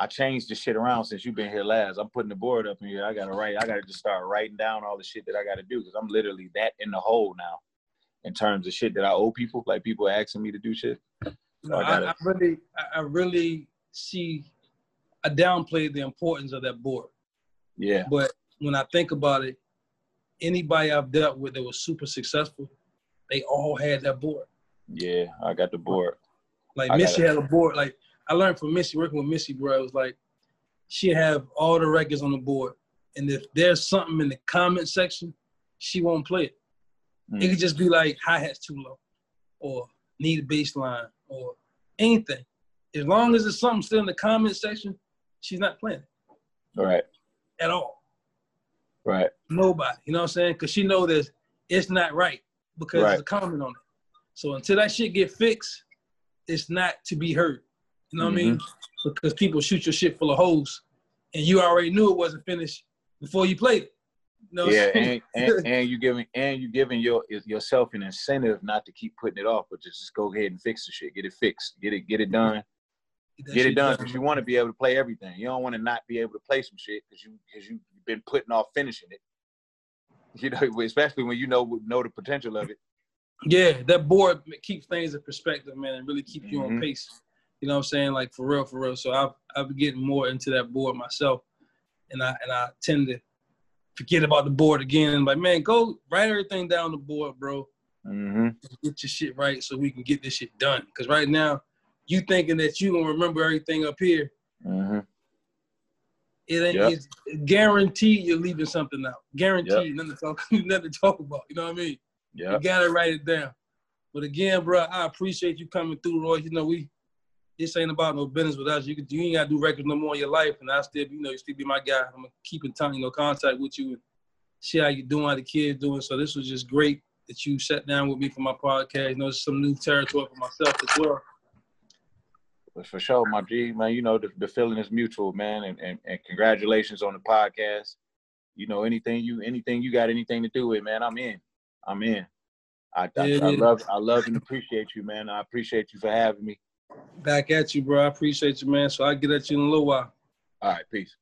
I changed the shit around since you've been here last. I'm putting the board up in here. I gotta write. I gotta just start writing down all the shit that I gotta do because I'm literally that in the hole now, in terms of shit that I owe people. Like people asking me to do shit. You know, I I, got I, it. really, I, I really see. I downplayed the importance of that board, Yeah. but when I think about it, anybody I've dealt with that was super successful, they all had that board. Yeah. I got the board. Like I Missy had a board. Like I learned from Missy working with Missy, bro. It was like she have all the records on the board, and if there's something in the comment section, she won't play it. It Mm. could just be like hi hats too low, or need a bass line, or anything. As long as there's something still in the comment section, she's not playing it Right. at all. Right. Nobody, you know what I'm saying? Because she know that it's not right because Right. there's a comment on it. So until that shit get fixed, it's not to be heard. You know what I mean? Mm-hmm. Because people shoot your shit full of holes, and you already knew it wasn't finished before you played it. You know Yeah, and, and and you giving and you giving your yourself an incentive not to keep putting it off, but just, just go ahead and fix the shit. Get it fixed. Get it get it done. that Get it done because you want to be able to play everything. You don't want to not be able to play some shit because you because you've been putting off finishing it. You know, especially when you know know the potential of it. Yeah, that board keeps things in perspective, man, and really keep you on Mhm. pace. You know what I'm saying? Like for real, for real. So I've I've been getting more into that board myself, and I and I tend to forget about the board again. Like, man, go write everything down the board, bro. Mm-hmm. Get your shit right so we can get this shit done. Because right now, you thinking that you gonna remember everything up here, Mm-hmm. it ain't. Yep. It's guaranteed you're leaving something out. Guaranteed, Yep. nothing to talk, nothing to talk about. You know what I mean? Yeah. You gotta write it down. But again, bro, I appreciate you coming through, Roy. You know, we this ain't about no business with us. You could, you ain't gotta do records no more in your life, and I still, you know, you still be my guy. I'm gonna keep in time, you know, contact with you and see how you doing, how the kids doing. So this was just great that you sat down with me for my podcast. You know, it's some new territory for myself as well. But for sure, my G, man, you know, the, the feeling is mutual, man. And, and, and congratulations on the podcast. You know, anything you anything you got anything to do with, man, I'm in. I'm in. I, I, I love I love and appreciate you, man. I appreciate you for having me. Back at you, bro. I appreciate you, man. So I'll get at you in a little while. All right, peace.